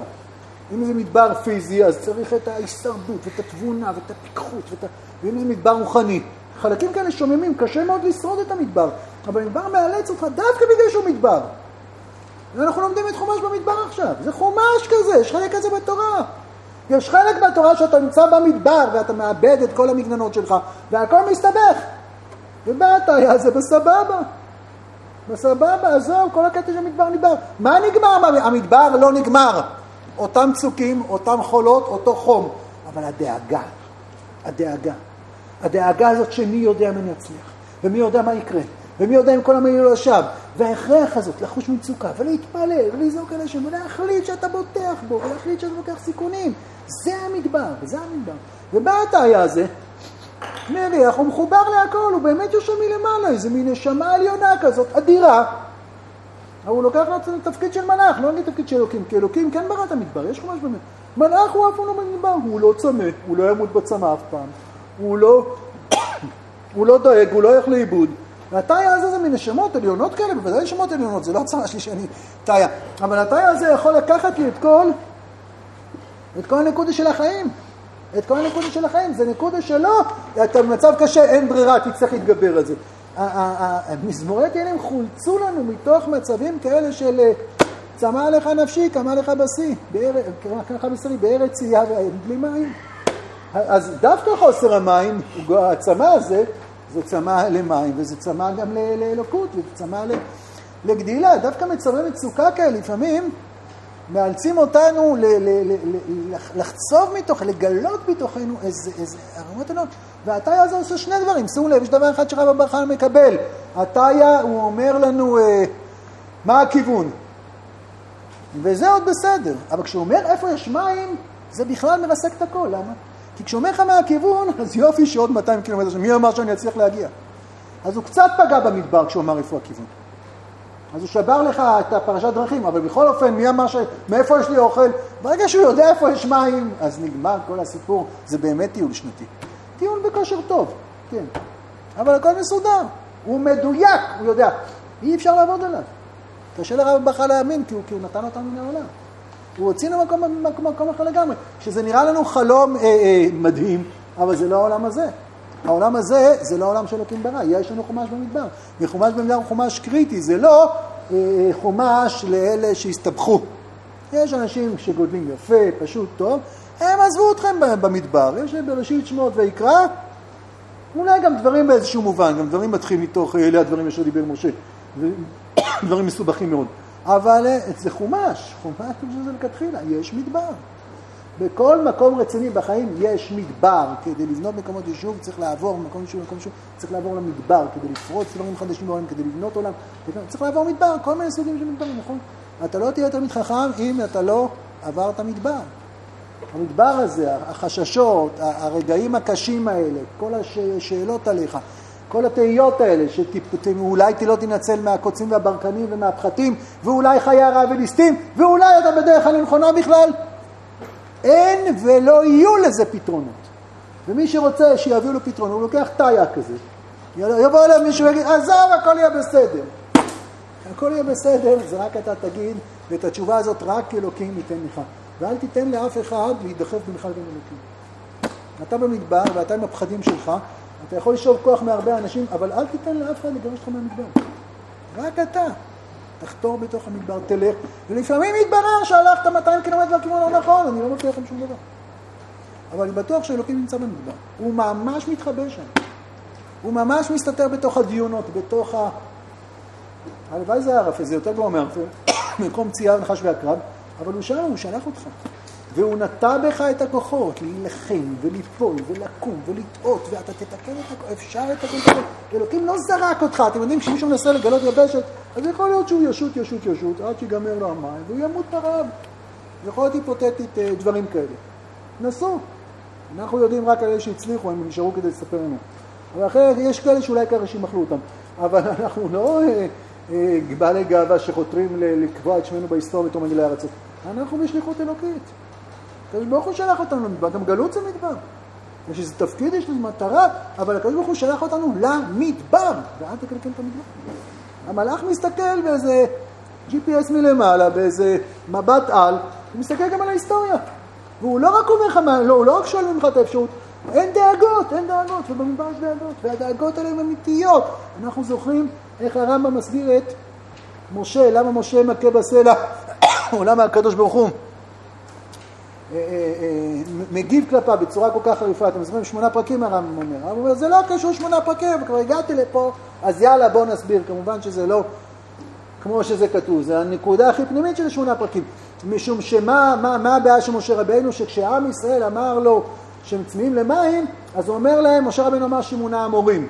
אם זה מדבר פיזי, אז צריך את ההישרדות, ואת התבונה, ואת הפיקחות, ואת... ואם זה מדבר רוחני. חלקים כאלה שוממים, קשה מאוד לשרוד את המדבר, אבל המדבר מאלץ אותך דווקא בגלל שהוא מדבר. ואנחנו לומדים את חומש במדבר עכשיו, זה חומש כזה, יש חלק כזה בתורה. יש חלק בתורה שאתה נמצא במדבר ואתה מאבד את כל המגננות שלך והכל מסתבך. ובאת, היה זה בסבבה. בסבבה, עזוב, כל הקטע של המדבר נגמר. מה נגמר? המדבר לא נגמר. אותם צוקים, אותם חולות, אותו חום. אבל הדאגה, הדאגה, הדאגה הזאת שמי יודע מי יצליח, ומי יודע מה יקרה, ומי יודע אם כל המעיל לא ישב, וההכרח הזאת לחוש מצוקה, ולהתפלל, ולזעוק על השם, ולהחליט שאתה בוטח בו, ולהחליט שאתה לוקח סיכונים, זה המדבר, זה המדבר. ובא התאי הזה, מריח, הוא מחובר להכל, הוא באמת יושב מלמעלה, איזה מין נשמה עליונה כזאת, אדירה. הוא לוקח לעצמו תפקיד של מלאך, לא נגיד תפקיד של אלוקים, כי אלוקים כן ברא את המדבר, יש חומש באמת. מלאך הוא אף פעם לא במדבר, הוא לא צמא, הוא לא ימות בצמא אף פעם, הוא לא, הוא לא דואג, הוא לא הולך לאיבוד. והתאי הזה זה מין נשמות עליונות כאלה, בוודאי נשמות עליונות, זה לא הצרה שלי שאני תאיה. אבל התאי הזה יכול לקחת לי את כל את כל הנקודה של החיים. את כל הנקודה של החיים. זה נקודה שלא, אתה במצב קשה, אין ברירה, תצטרך להתגבר על זה. מזמורי תהילים חולצו לנו מתוך מצבים כאלה של אה, צמא לך נפשי, קמה לך בשיא, בארץ צייה בלי מים. אז דווקא חוסר המים, הצמא הזה, זה צמא למים, וזה צמא גם לאלוקות, וזה צמא לגדילה. דווקא מצבי מצוקה כאלה, לפעמים מאלצים אותנו ל- ל- ל- לחצוב מתוך, לגלות בתוכנו איזה, איזה הרמות עליונות. והתאיה הזה עושה שני דברים, שימו לב, יש דבר אחד שרב הברכה מקבל. התאיה, הוא אומר לנו אה, מה הכיוון. וזה עוד בסדר, אבל כשהוא אומר איפה יש מים, זה בכלל מרסק את הכל, למה? כי כשהוא אומר לך מה הכיוון, אז יופי שעוד 200 קילומטר, מי אמר שאני אצליח להגיע? אז הוא קצת פגע במדבר כשהוא אמר איפה הכיוון. אז הוא שבר לך את הפרשת דרכים, אבל בכל אופן, מי אמר ש... מאיפה יש לי אוכל? ברגע שהוא יודע איפה יש מים, אז נגמר כל הסיפור, זה באמת טיול שנתי. טיעון בכושר טוב, כן. אבל הכל מסודר, הוא מדויק, הוא יודע. אי אפשר לעבוד עליו. קשה לרב בכלל להאמין, כי הוא, כי הוא נתן אותנו מהעולם. הוא הוציא למקום מקום אחר לגמרי. שזה נראה לנו חלום אה, אה, מדהים, אבל זה לא העולם הזה. העולם הזה זה לא העולם של אלוקים ברא, יש לנו חומש במדבר. וחומש במדבר הוא חומש קריטי, זה לא אה, חומש לאלה שהסתבכו. יש אנשים שגודלים יפה, פשוט טוב, הם עזבו אתכם במדבר. יש בראשית שמות ויקרא, אולי גם דברים באיזשהו מובן, גם דברים מתחילים מתוך אלה הדברים אשר דיבר משה, דברים מסובכים מאוד. אבל אה, זה חומש, חומש זה לכתחילה, יש מדבר. בכל מקום רציני בחיים יש מדבר. כדי לבנות מקומות יישוב צריך לעבור ממקום יישוב למקום יישוב, צריך לעבור למדבר, כדי לפרוץ דברים חדשים בעולם, כדי לבנות עולם, צריך לעבור מדבר, כל מיני סוגים של מדברים, נכון? אתה לא תהיה תלמיד חכם אם אתה לא עברת מדבר. המדבר הזה, החששות, הרגעים הקשים האלה, כל השאלות עליך, כל התהיות האלה, שאולי לא תנצל מהקוצים והברקנים ומהפחתים, ואולי חיי הרע וליסטים, ואולי אתה בדרך הנכונה בכלל. אין ולא יהיו לזה פתרונות. ומי שרוצה שיביאו לו פתרון, הוא לוקח טאיה כזה. יבוא אליו מישהו ויגיד, עזוב, הכל יהיה בסדר. הכל יהיה בסדר, זה רק אתה תגיד, ואת התשובה הזאת רק אלוקים ייתן לך. ואל תיתן לאף אחד להידחף בינך לבין אלוקים. אתה במדבר ואתה עם הפחדים שלך, אתה יכול לשאוב כוח מהרבה אנשים, אבל אל תיתן לאף אחד לגרש אותך מהמדבר. רק אתה. תחתור בתוך המדבר, תלך, ולפעמים יתברר שהלכת 200 קילומטר לכיוון הנכון, אני לא מבטיח לכם שום דבר. אבל אני בטוח שאלוקים נמצא במדבר. הוא ממש מתחבא שם. הוא ממש מסתתר בתוך הדיונות, בתוך ה... הלוואי זה ערפל, זה יותר גרוע מערפל, במקום צייר נחש ועקרב, אבל הוא שם, הוא שלח אותך. והוא נטע בך את הכוחות להילחם ולפעול ולקום ולטעות ואתה תתקן את הכול, אפשר את הכל. אלוקים לא זרק אותך, אתם יודעים, כשמישהו מנסה לגלות יבשת, אז יכול להיות שהוא ישות, ישות, ישות, עד שיגמר לו המים והוא ימות ברעב. יכול להיות היפותטית אה, דברים כאלה. נסו. אנחנו יודעים רק על אלה שהצליחו, הם נשארו כדי לספר לנו. אבל אחרת יש כאלה שאולי ככה שימחלו אותם. אבל אנחנו לא אה, אה, בעלי גאווה שחותרים לקבוע את שמנו בהיסטוריה בתור מגילי הארצות. אנחנו בשליחות אלוקית. הקדוש ברוך הוא שלח אותנו למדבר, גם גלות זה מדבר. יש איזה תפקיד, יש לזה מטרה, אבל הקדוש ברוך הוא שלח אותנו למדבר, ואל תקלקל את המדבר. המלאך מסתכל באיזה GPS מלמעלה, באיזה מבט על, הוא מסתכל גם על ההיסטוריה. והוא לא רק אומר לך, לא, הוא לא רק שואל ממך את האפשרות, אין דאגות, אין דאגות, ובמדבר יש דאגות, והדאגות האלה הן אמיתיות. אנחנו זוכרים איך הרמב"ם מסביר את משה, למה משה מכה בסלע, או למה הקדוש ברוך הוא מגיב כלפיו בצורה כל כך חריפה, אתם זוכרים שמונה פרקים הרמב"ם אומר, הרמב"ם אומר זה לא קשור שמונה פרקים, כבר הגעתי לפה, אז יאללה בוא נסביר, כמובן שזה לא כמו שזה כתוב, זה הנקודה הכי פנימית של שמונה פרקים, משום שמה מה, מה הבעיה של משה רבינו, שכשעם ישראל אמר לו שהם צמאים למים, אז הוא אומר להם, משה רבינו אמר שמונה המורים.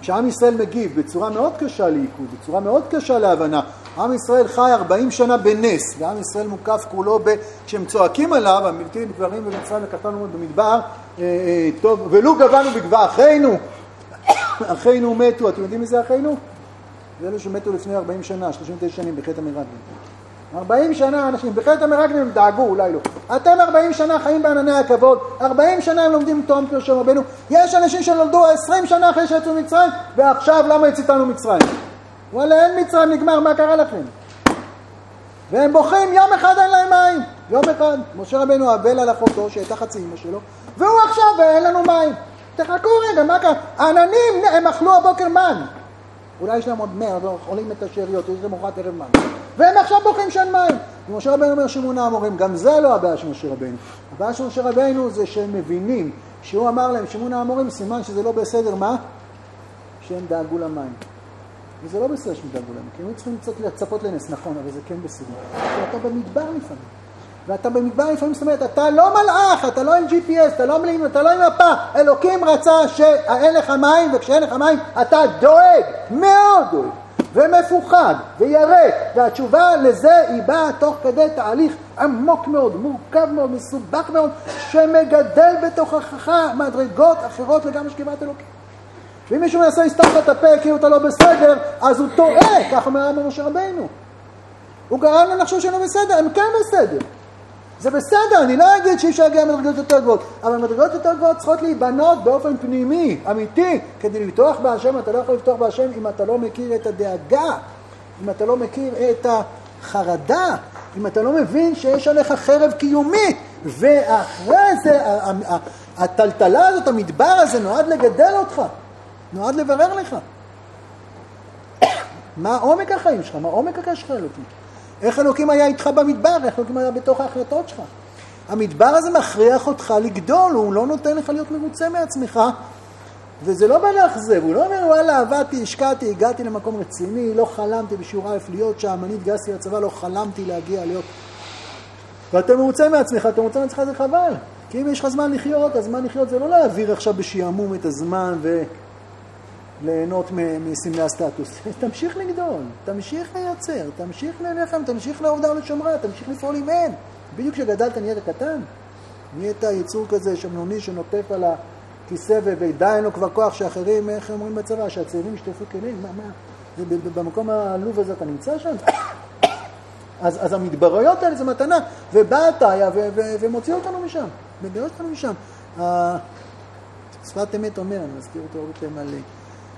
כשעם ישראל מגיב בצורה מאוד קשה לעיכוד, בצורה מאוד קשה להבנה, עם ישראל חי 40 שנה בנס, ועם ישראל מוקף כולו ב... כשהם צועקים עליו, המלכים דברים במצרים וקטנו במדבר, אה, אה, טוב, ולו גבנו בגבה אחינו, אחינו מתו, אתם יודעים מי זה אחינו? זה אלה שמתו לפני 40 שנה, 39 שנים בחטא המרגלים. 40 שנה אנשים, בחטא המרגלים הם דאגו, אולי לא. אתם 40 שנה חיים בענני הכבוד, 40 שנה הם לומדים תום פרשם רבנו. יש אנשים שנולדו 20 שנה אחרי שיצאו ממצרים, ועכשיו למה יציתנו מצרים? וואלה, אין מצרים, נגמר, מה קרה לכם? והם בוכים, יום אחד אין להם מים. יום אחד, משה רבנו אבל על אחותו, שהייתה חצי אמא שלו, והוא עכשיו, ואין לנו מים. תחכו רגע, מה קרה? העננים, הם אכלו הבוקר מן. אולי יש להם עוד מאה, עולים את השאריות, יש להם ארוחת ערב מן. והם עכשיו בוכים שאין מים. ומשה רבנו אומר שמונה המורים, גם זה לא הבעיה של משה רבנו. הבעיה של משה רבנו זה שהם מבינים, שהוא אמר להם שמונה המורים, סימן שזה לא בסדר, מה? שהם דאגו למים. וזה לא בסדר שמדאגו להם, כי הם צריכים קצת לצפות לנס, נכון, אבל זה כן בסדר. כי אתה במדבר לפעמים. ואתה במדבר לפעמים, זאת אומרת, אתה לא מלאך, אתה לא עם GPS, אתה לא מלאים, אתה לא עם מפה. אלוקים רצה שאין לך מים, וכשאין לך מים אתה דואג, מאוד דואג, ומפוחד, וירא. והתשובה לזה היא באה תוך כדי תהליך עמוק מאוד, מורכב מאוד, מסובך מאוד, שמגדל בתוכך מדרגות אחרות לגמרי כמעט אלוקים. ואם מישהו מנסה לסתום לך את הפה כאילו אתה לא בסדר, אז הוא טועה, כך אומר רבי משה רבינו. הוא גרם להם לחשוב שהם לא בסדר, הם כן בסדר. זה בסדר, אני לא אגיד שאי אפשר להגיע למדרגות יותר גבוהות, אבל מדרגות יותר גבוהות צריכות להיבנות באופן פנימי, אמיתי, כדי לפתוח בהשם, אתה לא יכול לפתוח בהשם אם אתה לא מכיר את הדאגה, אם אתה לא מכיר את החרדה, אם אתה לא מבין שיש עליך חרב קיומית, ואחרי זה, הטלטלה הזאת, המדבר הזה, נועד לגדל אותך, נועד לברר לך. מה עומק החיים שלך, מה עומק הקשר שלך אלוקים. איך אלוקים היה איתך במדבר, איך אלוקים היה בתוך ההחלטות שלך. המדבר הזה מכריח אותך לגדול, הוא לא נותן לך להיות מרוצה מעצמך, וזה לא בא לאכזב, הוא לא אומר, וואלה, עבדתי, השקעתי, הגעתי למקום רציני, לא חלמתי בשיעור א' להיות שם, אני התגייסתי לצבא, לא חלמתי להגיע להיות... ואתה מרוצה מעצמך, אתה מרוצה מעצמך, זה חבל. כי אם יש לך זמן לחיות, הזמן לחיות זה לא להעביר עכשיו בשעמום את הזמן וליהנות מסמלי הסטטוס. תמשיך לגדול, תמשיך לייצר, תמשיך ללחם, תמשיך לעובדה ולשומרה, תמשיך לפעול עם אין. בדיוק כשגדלת נהיית קטן, נהיית יצור כזה שמנוני שנוטף על הכיסא ודי אין לו כבר כוח שאחרים, איך אומרים בצבא, שהצעירים ישטפו כלים, מה, מה, במקום העלוב הזה אתה נמצא שם? אז, אז המדבריות האלה זה מתנה, ובא עתיה ומוציא אותנו משם, מגרש אותנו משם. שפת אמת אומר, אני מזכיר אותו הרבה פעמים על,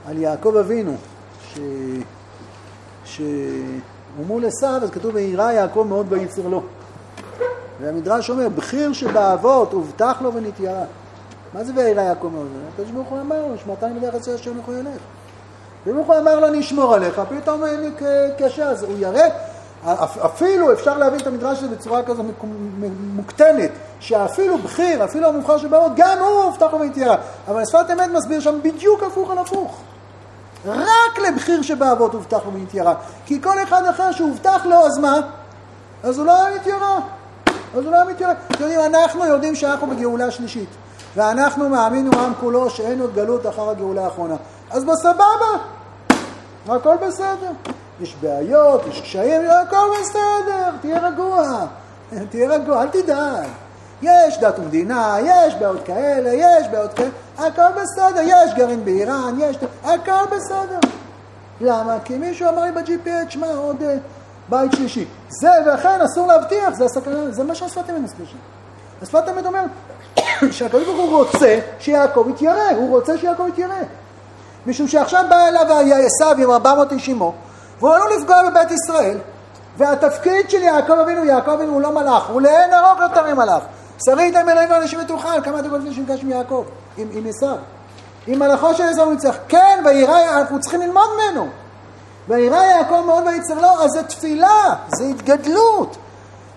על יעקב אבינו, ש... מול עשיו, אז כתוב, וירא יעקב מאוד ויצר לו. והמדרש אומר, בחיר שבאבות הובטח לו ונתיירה. מה זה וירא יעקב מאוד? הקדוש ברוך הוא אמר לו, שמעתיים לברך עצי אשר נכו ילך. וברוך הוא אמר לו, אני אשמור עליך, פתאום אין לי קשה, אז הוא ירא. אפילו אפשר להבין את המדרש הזה בצורה כזו מוקטנת, שאפילו בכיר, אפילו המובחר שבאות, גם הוא הובטח לו ונתיירה. אבל השפת אמת מסביר שם בדיוק הפוך על הפוך. רק לבכיר שבאבות הובטח לו ונתיירה. כי כל אחד אחר שהובטח לו, אז מה? אז הוא לא היה מתיירה. אז הוא לא היה מתיירה. אתם יודעים, אנחנו יודעים שאנחנו בגאולה שלישית. ואנחנו מאמינו עם כולו שאין עוד גלות אחר הגאולה האחרונה. אז בסבבה, הכל בסדר. יש בעיות, יש קשיים, הכל בסדר, תהיה רגוע, תהיה רגוע, אל תדאג. יש דת ומדינה, יש בעיות כאלה, יש בעיות כאלה, הכל בסדר, יש גרעין באיראן, יש... הכל בסדר. למה? כי מישהו אמר לי ב-GPS, שמע, עוד uh, בית שלישי. זה, ואכן אסור להבטיח, זה הסכנה, זה מה שהשפת אמת מסביר שם. השפת אמת אומר שהקדוש ברוך הוא רוצה שיעקב יתיירא, הוא רוצה שיעקב יתיירא. משום שעכשיו בא אליו עשיו עם 400 איש עמו, והוא עלול לפגוע בבית ישראל, והתפקיד של יעקב אבינו, יעקב אבינו הוא לא מלאך, הוא לאין ארוך יותר ממלאך. שרית הם אלוהים ואנשים ותוכל, כמה דקות לפני שנפגש עם יעקב, עם, עם עשיו. עם מלאכו של עשיו הוא ניצח. כן, וירא, אנחנו צריכים ללמוד ממנו. וירא יעקב מאוד ויצר לו, אז זה תפילה, זה התגדלות.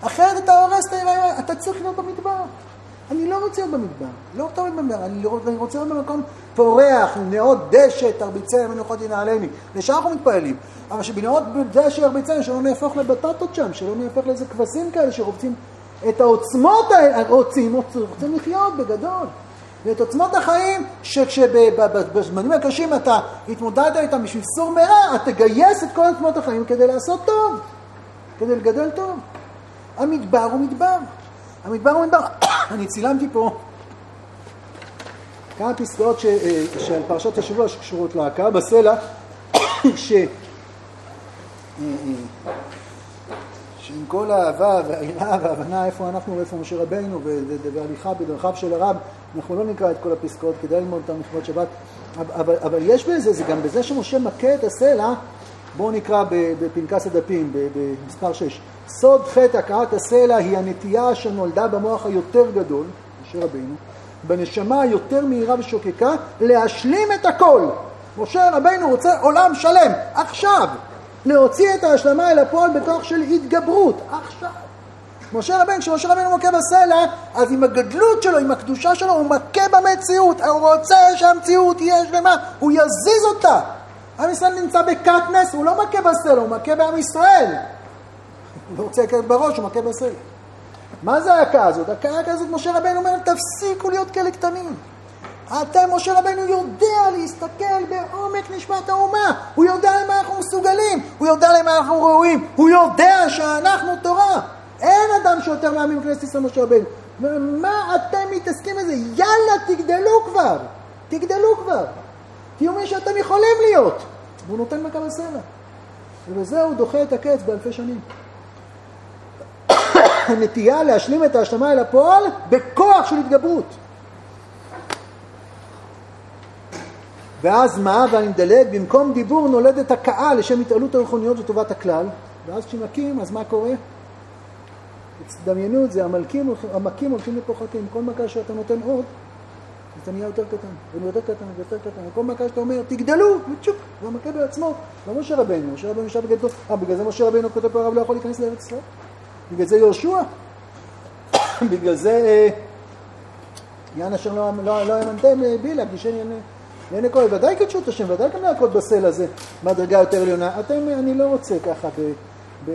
אחרת אתה הורס את היראה, אתה צריך להיות במדבר. אני לא רוצה להיות במדבר, לא טוב במדבר, אני, לא, אני רוצה להיות במקום פורח, נאות דשא, תרביצי מנוחות ינעלני. לשם אנחנו מתפללים. אבל שבנאות דשא ירביצי, שלא נהפוך לבטטות שם, שלא נהפוך לאיזה כבשים כאלה שרוצים את העוצמות האלה, רוצים, רוצים לחיות בגדול. ואת עוצמות החיים, שכשבזמנים הקשים אתה התמודדת איתם בשביל סור מרע, אתה תגייס את כל עוצמות החיים כדי לעשות טוב, כדי לגדל טוב. המדבר הוא מדבר. המדבר הוא מדבר. אני צילמתי פה כמה פסקאות ש, אה, של פרשת השבוע שקשורות להכאה בסלע, ש... שעם כל האהבה והעירה וההבנה איפה אנחנו ואיפה משה רבינו והליכה בדרכיו של הרב, אנחנו לא נקרא את כל הפסקאות, כדאי ללמוד אותם לכבוד שבת, אבל, אבל יש בזה, זה גם בזה שמשה מכה את הסלע, בואו נקרא בפנקס הדפים, במספר 6. סוד חטא הכאת הסלע היא הנטייה שנולדה במוח היותר גדול, משה רבינו, בנשמה היותר מהירה ושוקקה, להשלים את הכל. משה רבינו רוצה עולם שלם, עכשיו. להוציא את ההשלמה אל הפועל בכוח של התגברות, עכשיו. משה רבינו, כשמשה רבינו מכה בסלע, אז עם הגדלות שלו, עם הקדושה שלו, הוא מכה במציאות, הוא רוצה שהמציאות תהיה שלמה, הוא יזיז אותה. עם ישראל נמצא בקטנס, הוא לא מכה בסלע, הוא מכה בעם ישראל. הוא לא רוצה לקחת בראש, הוא מכה בסלע. מה זה ההכאה הזאת? ההכאה הזאת, משה רבינו אומר, תפסיקו להיות כאלה קטנים. אתם, משה רבנו יודע להסתכל בעומק נשמת האומה, הוא יודע למה אנחנו מסוגלים, הוא יודע למה אנחנו ראויים, הוא יודע שאנחנו תורה. אין אדם שיותר מאמין בכנסת ישראל משה רבנו. מה אתם מתעסקים בזה? יאללה, תגדלו כבר, תגדלו כבר. תהיו מי שאתם יכולים להיות. והוא נותן מכה בסלע. ובזה הוא דוחה את הקץ באלפי שנים. נטייה להשלים את ההשלמה אל הפועל בכוח של התגברות. ואז מה? ואני מדלג, במקום דיבור נולדת הכאה לשם התעלות הרוחניות לטובת הכלל, ואז כשמכים, אז מה קורה? תדמיינו את זה, המלכים, המכים הולכים לפוחתים, כל מכה שאתה נותן עוד, אתה נהיה יותר קטן, ויותר קטן, ויותר קטן, וכל מכה שאתה אומר, תגדלו, וצ'וק, והמכה בעצמו, לא משה רבנו, משה רבנו ישב בגדול, אה, בגלל זה משה רבנו כותב פה הרב לא יכול להיכנס לארץ ישראל, בגלל זה יהושע, בגלל זה אה, יען אשר לא, לא, לא ימנתם אה, בילה, גישן לעיני כל, ודאי קדשו את השם, ודאי גם להכות בסל הזה, מדרגה יותר עליונה, אתם, אני לא רוצה ככה ב...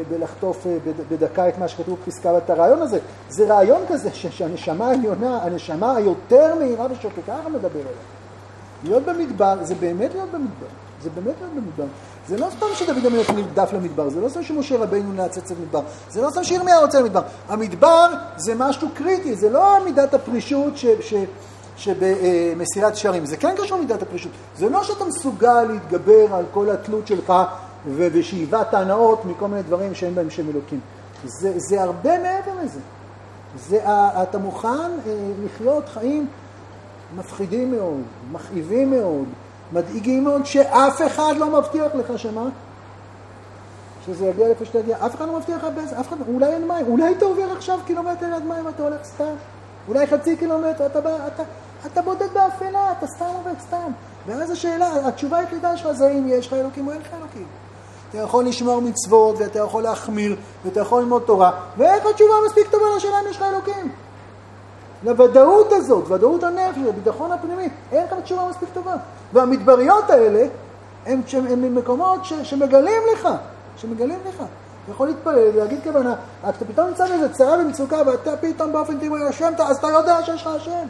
בלחטוף אה, בדקה את מה שכתוב בפסקה, את הרעיון הזה. זה רעיון כזה שהנשמה העליונה, הנשמה היותר מהירה ושוקקה, ככה מדבר עליה. להיות במדבר, זה באמת להיות במדבר. זה באמת להיות במדבר. זה לא סתם שדוד המלך נרדף למדבר, זה לא סתם שמשה רבינו נעצץ למדבר, זה לא סתם שירמיה רוצה למדבר. המדבר זה משהו קריטי, זה לא מידת הפרישות ש... ש שבמסירת שערים. זה כן קשור למידת הפרישות. זה לא שאתה מסוגל להתגבר על כל התלות שלך ובשאיבת הנאות מכל מיני דברים שאין בהם שם אלוקים. זה, זה הרבה מעבר לזה. זה, אתה מוכן אה, לחיות חיים מפחידים מאוד, מכאיבים מאוד, מדאיגים מאוד, שאף אחד לא מבטיח לך שמה? שזה יגיע לאיפה שתגיע. אף אחד לא מבטיח לך באיזה, אף אחד, אולי אין מים, אולי אתה עובר עכשיו קילומטר עד מים ואתה הולך סתם. אולי חצי קילומטר, אתה, אתה, אתה בודד באפלה, אתה סתם עובד סתם. ואז השאלה, התשובה היחידה שלך זה אם יש לך אלוקים או אין לך אלוקים. אתה יכול לשמור מצוות, ואתה יכול להחמיר, ואתה יכול ללמוד תורה, ואיך התשובה מספיק טובה לשאלה אם יש לך אלוקים? לוודאות הזאת, ודאות הנפש, לביטחון הפנימי, אין לך תשובה מספיק טובה. והמדבריות האלה, הם, הם מקומות ש, שמגלים לך, שמגלים לך. יכול להתפלל ולהגיד כוונה, אתה פתאום נמצא באיזה צרה ומצוקה, ואתה פתאום באופן טבעי השם, אז אתה יודע שיש לך השם.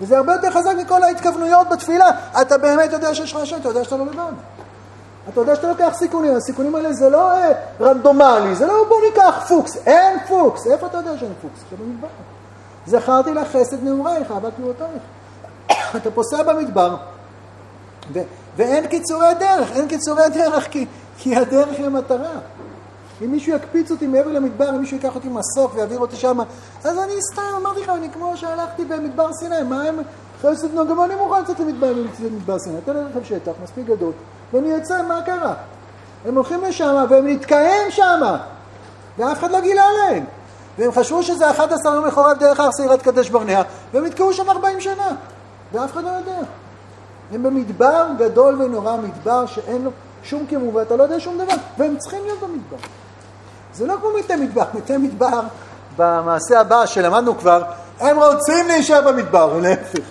וזה הרבה יותר חזק מכל ההתכוונויות בתפילה. אתה באמת יודע שיש לך השם, אתה יודע שאתה לא לבד. אתה יודע שאתה לוקח סיכונים, הסיכונים האלה זה לא אה, רנדומלי, זה לא בוא ניקח פוקס, אין פוקס, איפה אתה יודע שאין פוקס? שבמדבר. זכרתי לך חסד נעורייך, אהבת תנועותייך. אתה פוסע במדבר, ו- ואין קיצורי דרך, אין קיצורי דרך כי, כי הדרך היא המטרה. אם מישהו יקפיץ אותי מעבר למדבר, אם מישהו ייקח אותי מסוק ויעביר אותי שם, אז אני סתם, אמרתי לך, אני כמו שהלכתי במדבר סיני, מה הם חסד נעורייך, גם אני מוכן לצאת למדבר סיני, תן לכם שטח מספיק גדול. ואני יוצא, מה קרה? הם הולכים לשם והם נתקעים שם, ואף אחד לא גילה להם. והם חשבו שזה 11 יום מחורב דרך הר סעירת קדש ברנע, והם נתקעו שם 40 שנה, ואף אחד לא יודע. הם במדבר גדול ונורא, מדבר שאין לו שום כמו, ואתה לא יודע שום דבר, והם צריכים להיות במדבר. זה לא כמו מתי מדבר, מתי מדבר, במעשה הבא שלמדנו כבר, הם רוצים להישאר במדבר, ולהפך.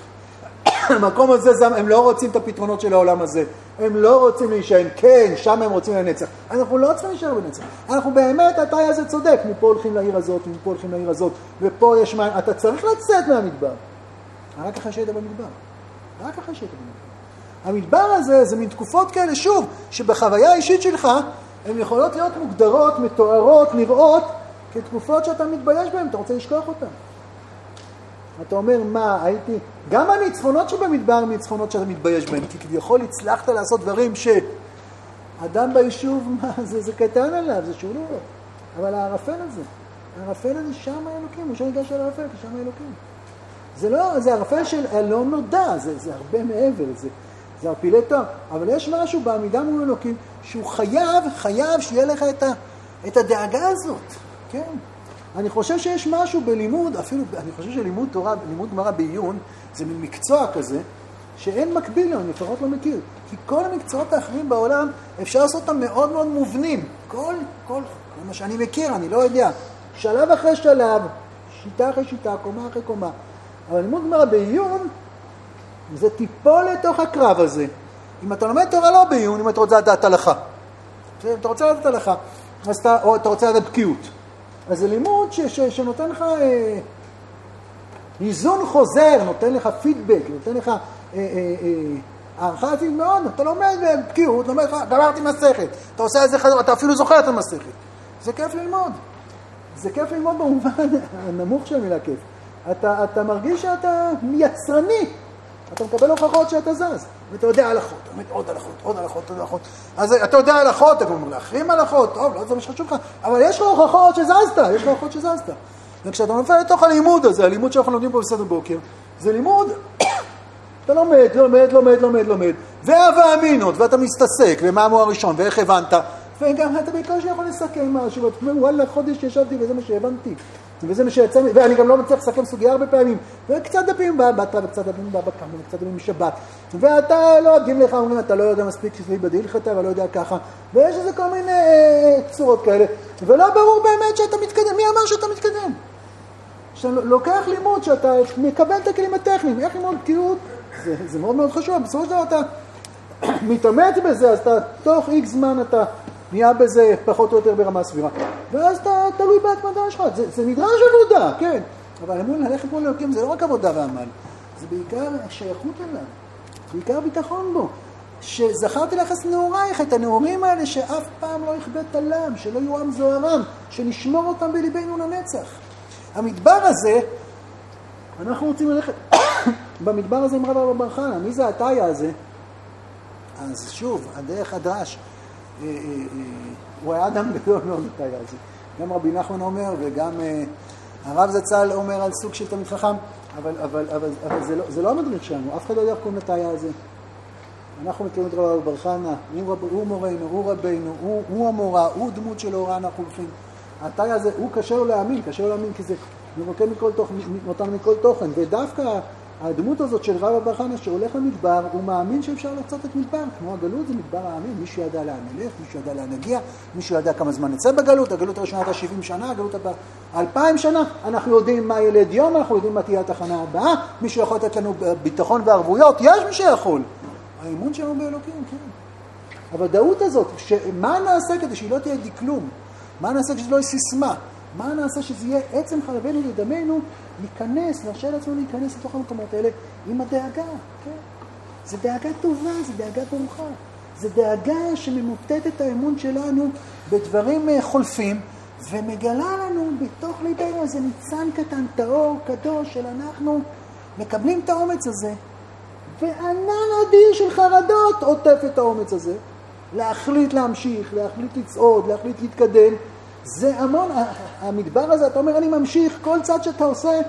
המקום הזה, הם לא רוצים את הפתרונות של העולם הזה. הם לא רוצים להישען, כן, שם הם רוצים לנצח. אנחנו לא צריכים להישאר בנצח. אנחנו באמת, אתה הזה צודק, מפה הולכים לעיר הזאת, ומפה הולכים לעיר הזאת, ופה יש מים. אתה צריך לצאת מהמדבר. רק אחרי שהיית במדבר. רק אחרי שהיית במדבר. המדבר הזה זה מין תקופות כאלה, שוב, שבחוויה האישית שלך, הן יכולות להיות מוגדרות, מתוארות, נראות, כתקופות שאתה מתבייש בהן, אתה רוצה לשכוח אותן. אתה אומר, מה, הייתי... גם הניצחונות שבמדבר הם ניצחונות שאתה מתבייש בהם, כי כביכול הצלחת לעשות דברים שאדם ביישוב, מה, זה, זה קטן עליו, זה שהוא לא... אבל הערפל הזה, הערפל הזה, שם האלוקים, הוא ניגש על הערפל, כי שם האלוקים. זה לא, זה ערפל של הלא נודע, זה, זה הרבה מעבר, זה, זה ערפילי תואר, אבל יש משהו בעמידה מול אלוקים שהוא חייב, חייב שיהיה לך את, ה, את הדאגה הזאת, כן? אני חושב שיש משהו בלימוד, אפילו, אני חושב שלימוד תורה, לימוד גמרא בעיון, זה מין מקצוע כזה, שאין מקביל לו, אני לפחות לא מכיר. כי כל המקצועות האחרים בעולם, אפשר לעשות אותם מאוד מאוד מובנים. כל, כל, כל מה שאני מכיר, אני לא יודע. שלב אחרי שלב, שיטה אחרי שיטה, קומה אחרי קומה. אבל לימוד גמרא בעיון, זה תיפול לתוך הקרב הזה. אם אתה לומד תורה לא בעיון, אם אתה רוצה לדעת הלכה. אם אתה רוצה לדעת הלכה, אז אתה, או אתה רוצה לדעת בקיאות. אז זה לימוד ש, ש, שנותן לך אה, איזון חוזר, נותן לך פידבק, נותן לך אה, אה, אה, הערכה עצמית מאוד, אתה לומד בבקיאות, לומד לך, גמרתי מסכת, אתה עושה את זה חזור, אתה אפילו זוכר את המסכת. זה כיף ללמוד. זה כיף ללמוד במובן הנמוך של המילה כיף. אתה, אתה מרגיש שאתה יצרני, אתה מקבל הוכחות שאתה זז, ואתה יודע הלכות, אומר עוד הלכות, עוד הלכות, עוד הלכות. אז אתה יודע הלכות, אתה אומר להחרים הלכות, טוב, לא זה מה שחשוב לך, אבל יש לך הוכחות שזזת, יש לך הוכחות שזזת. וכשאתה נופל לתוך הלימוד הזה, הלימוד שאנחנו לומדים פה בסדר בוקר, זה לימוד, אתה לומד, לומד, לומד, לומד, לומד, והווה אמינות, ואתה מסתסק, ומה הוא הראשון, ואיך הבנת, וגם אתה בעיקר שיכול לסכם משהו, ואתה אומר, וואלה, חודש ישבתי וזה מה שהבנתי. וזה מה שיצא, ואני גם לא מצליח לסכם סוגיה הרבה פעמים, וקצת דפים בתרא, וקצת דפים בבקם, וקצת דפים בשבת, ואתה לא יודעים לך, אומרים, אתה לא יודע מספיק שזה בדילכתא, ולא יודע ככה, ויש איזה כל מיני אה, צורות כאלה, ולא ברור באמת שאתה מתקדם, מי אמר שאתה מתקדם? שאתה לוקח לימוד, שאתה מקבל את הכלים הטכניים, איך ללמוד בקיאות, זה, זה מאוד מאוד חשוב, בסופו של דבר אתה מתעמת בזה, אז אתה, תוך איקס זמן אתה נהיה בזה פחות או יותר ברמה סבירה. ואז אתה תלוי בהתמדה שלך, זה, זה נדרש עבודה, כן, אבל אמון ללכת מול אלוקים זה לא רק עבודה ועמל, זה בעיקר שייכות אליו, בעיקר ביטחון בו. שזכרתי ליחס נעורייך, את הנעורים האלה שאף פעם לא יכבה תלם, שלא יועם זוהרם, שנשמור אותם בליבנו לנצח. המדבר הזה, אנחנו רוצים ללכת במדבר הזה עם רב אבא בר חנה, מי זה הטאיה הזה? אז שוב, הדרך הדרש. אה, אה, אה, הוא היה אדם גדול מאוד בטאיה הזה. גם רבי נחמן אומר וגם הרב זצ"ל אומר על סוג של תלמיד חכם, אבל, אבל, אבל, אבל זה, לא, זה לא המדריך שלנו, אף אחד לא יודע איך קוראים לטאיה הזה. אנחנו מכירים את רבי בר חנה, הוא, רב, הוא מורנו, הוא רבינו, הוא, הוא המורה, הוא דמות של הוראה אנחנו הולכים. הטאיה הזה, הוא קשה לו להאמין, קשה לו להאמין כי זה מרוקן מכל תוכן, אותנו מכל תוכן, ודווקא הדמות הזאת של רבא בר חנא שהולך למדבר, הוא מאמין שאפשר לחצות את מדבר, כמו הגלות זה מדבר העמים, מישהו ידע לאן נלך, מישהו ידע לאן נגיע, מישהו ידע כמה זמן נצא בגלות, הגלות הראשונה הייתה 70 שנה, הגלות הבאה 2,000 שנה, אנחנו יודעים מה ילד יום, אנחנו יודעים מה תהיה התחנה הבאה, מישהו יכול לתת לנו ביטחון וערבויות, יש מי שיכול. האמון שלנו באלוקים, כן. הוודאות הזאת, מה נעשה כדי שהיא לא תהיה דקלום? מה נעשה כשזה לא יהיה סיסמה? מה נעשה שזה יהיה עצם חלבנו ודמנו, להיכנס, להרשה לעצמנו להיכנס לתוך המקומות האלה עם הדאגה, כן? זה דאגה טובה, זה דאגה ברוכה. זה דאגה שממוטטת את האמון שלנו בדברים אה, חולפים, ומגלה לנו בתוך ליבנו איזה ניצן קטן, טהור, קדוש, של אנחנו מקבלים את האומץ הזה, וענן אדיר של חרדות עוטף את האומץ הזה, להחליט להמשיך, להחליט לצעוד, להחליט להתקדם, זה המון, המדבר הזה, אתה אומר, אני ממשיך, כל צעד שאתה עושה,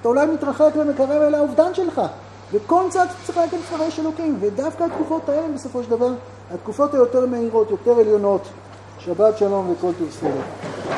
אתה אולי מתרחק ומקרב אל האובדן שלך. וכל צעד צריך להגיד לך יש אלוקים, ודווקא התקופות האלה בסופו של דבר, התקופות היותר מהירות, יותר עליונות, שבת שלום וכל טוב.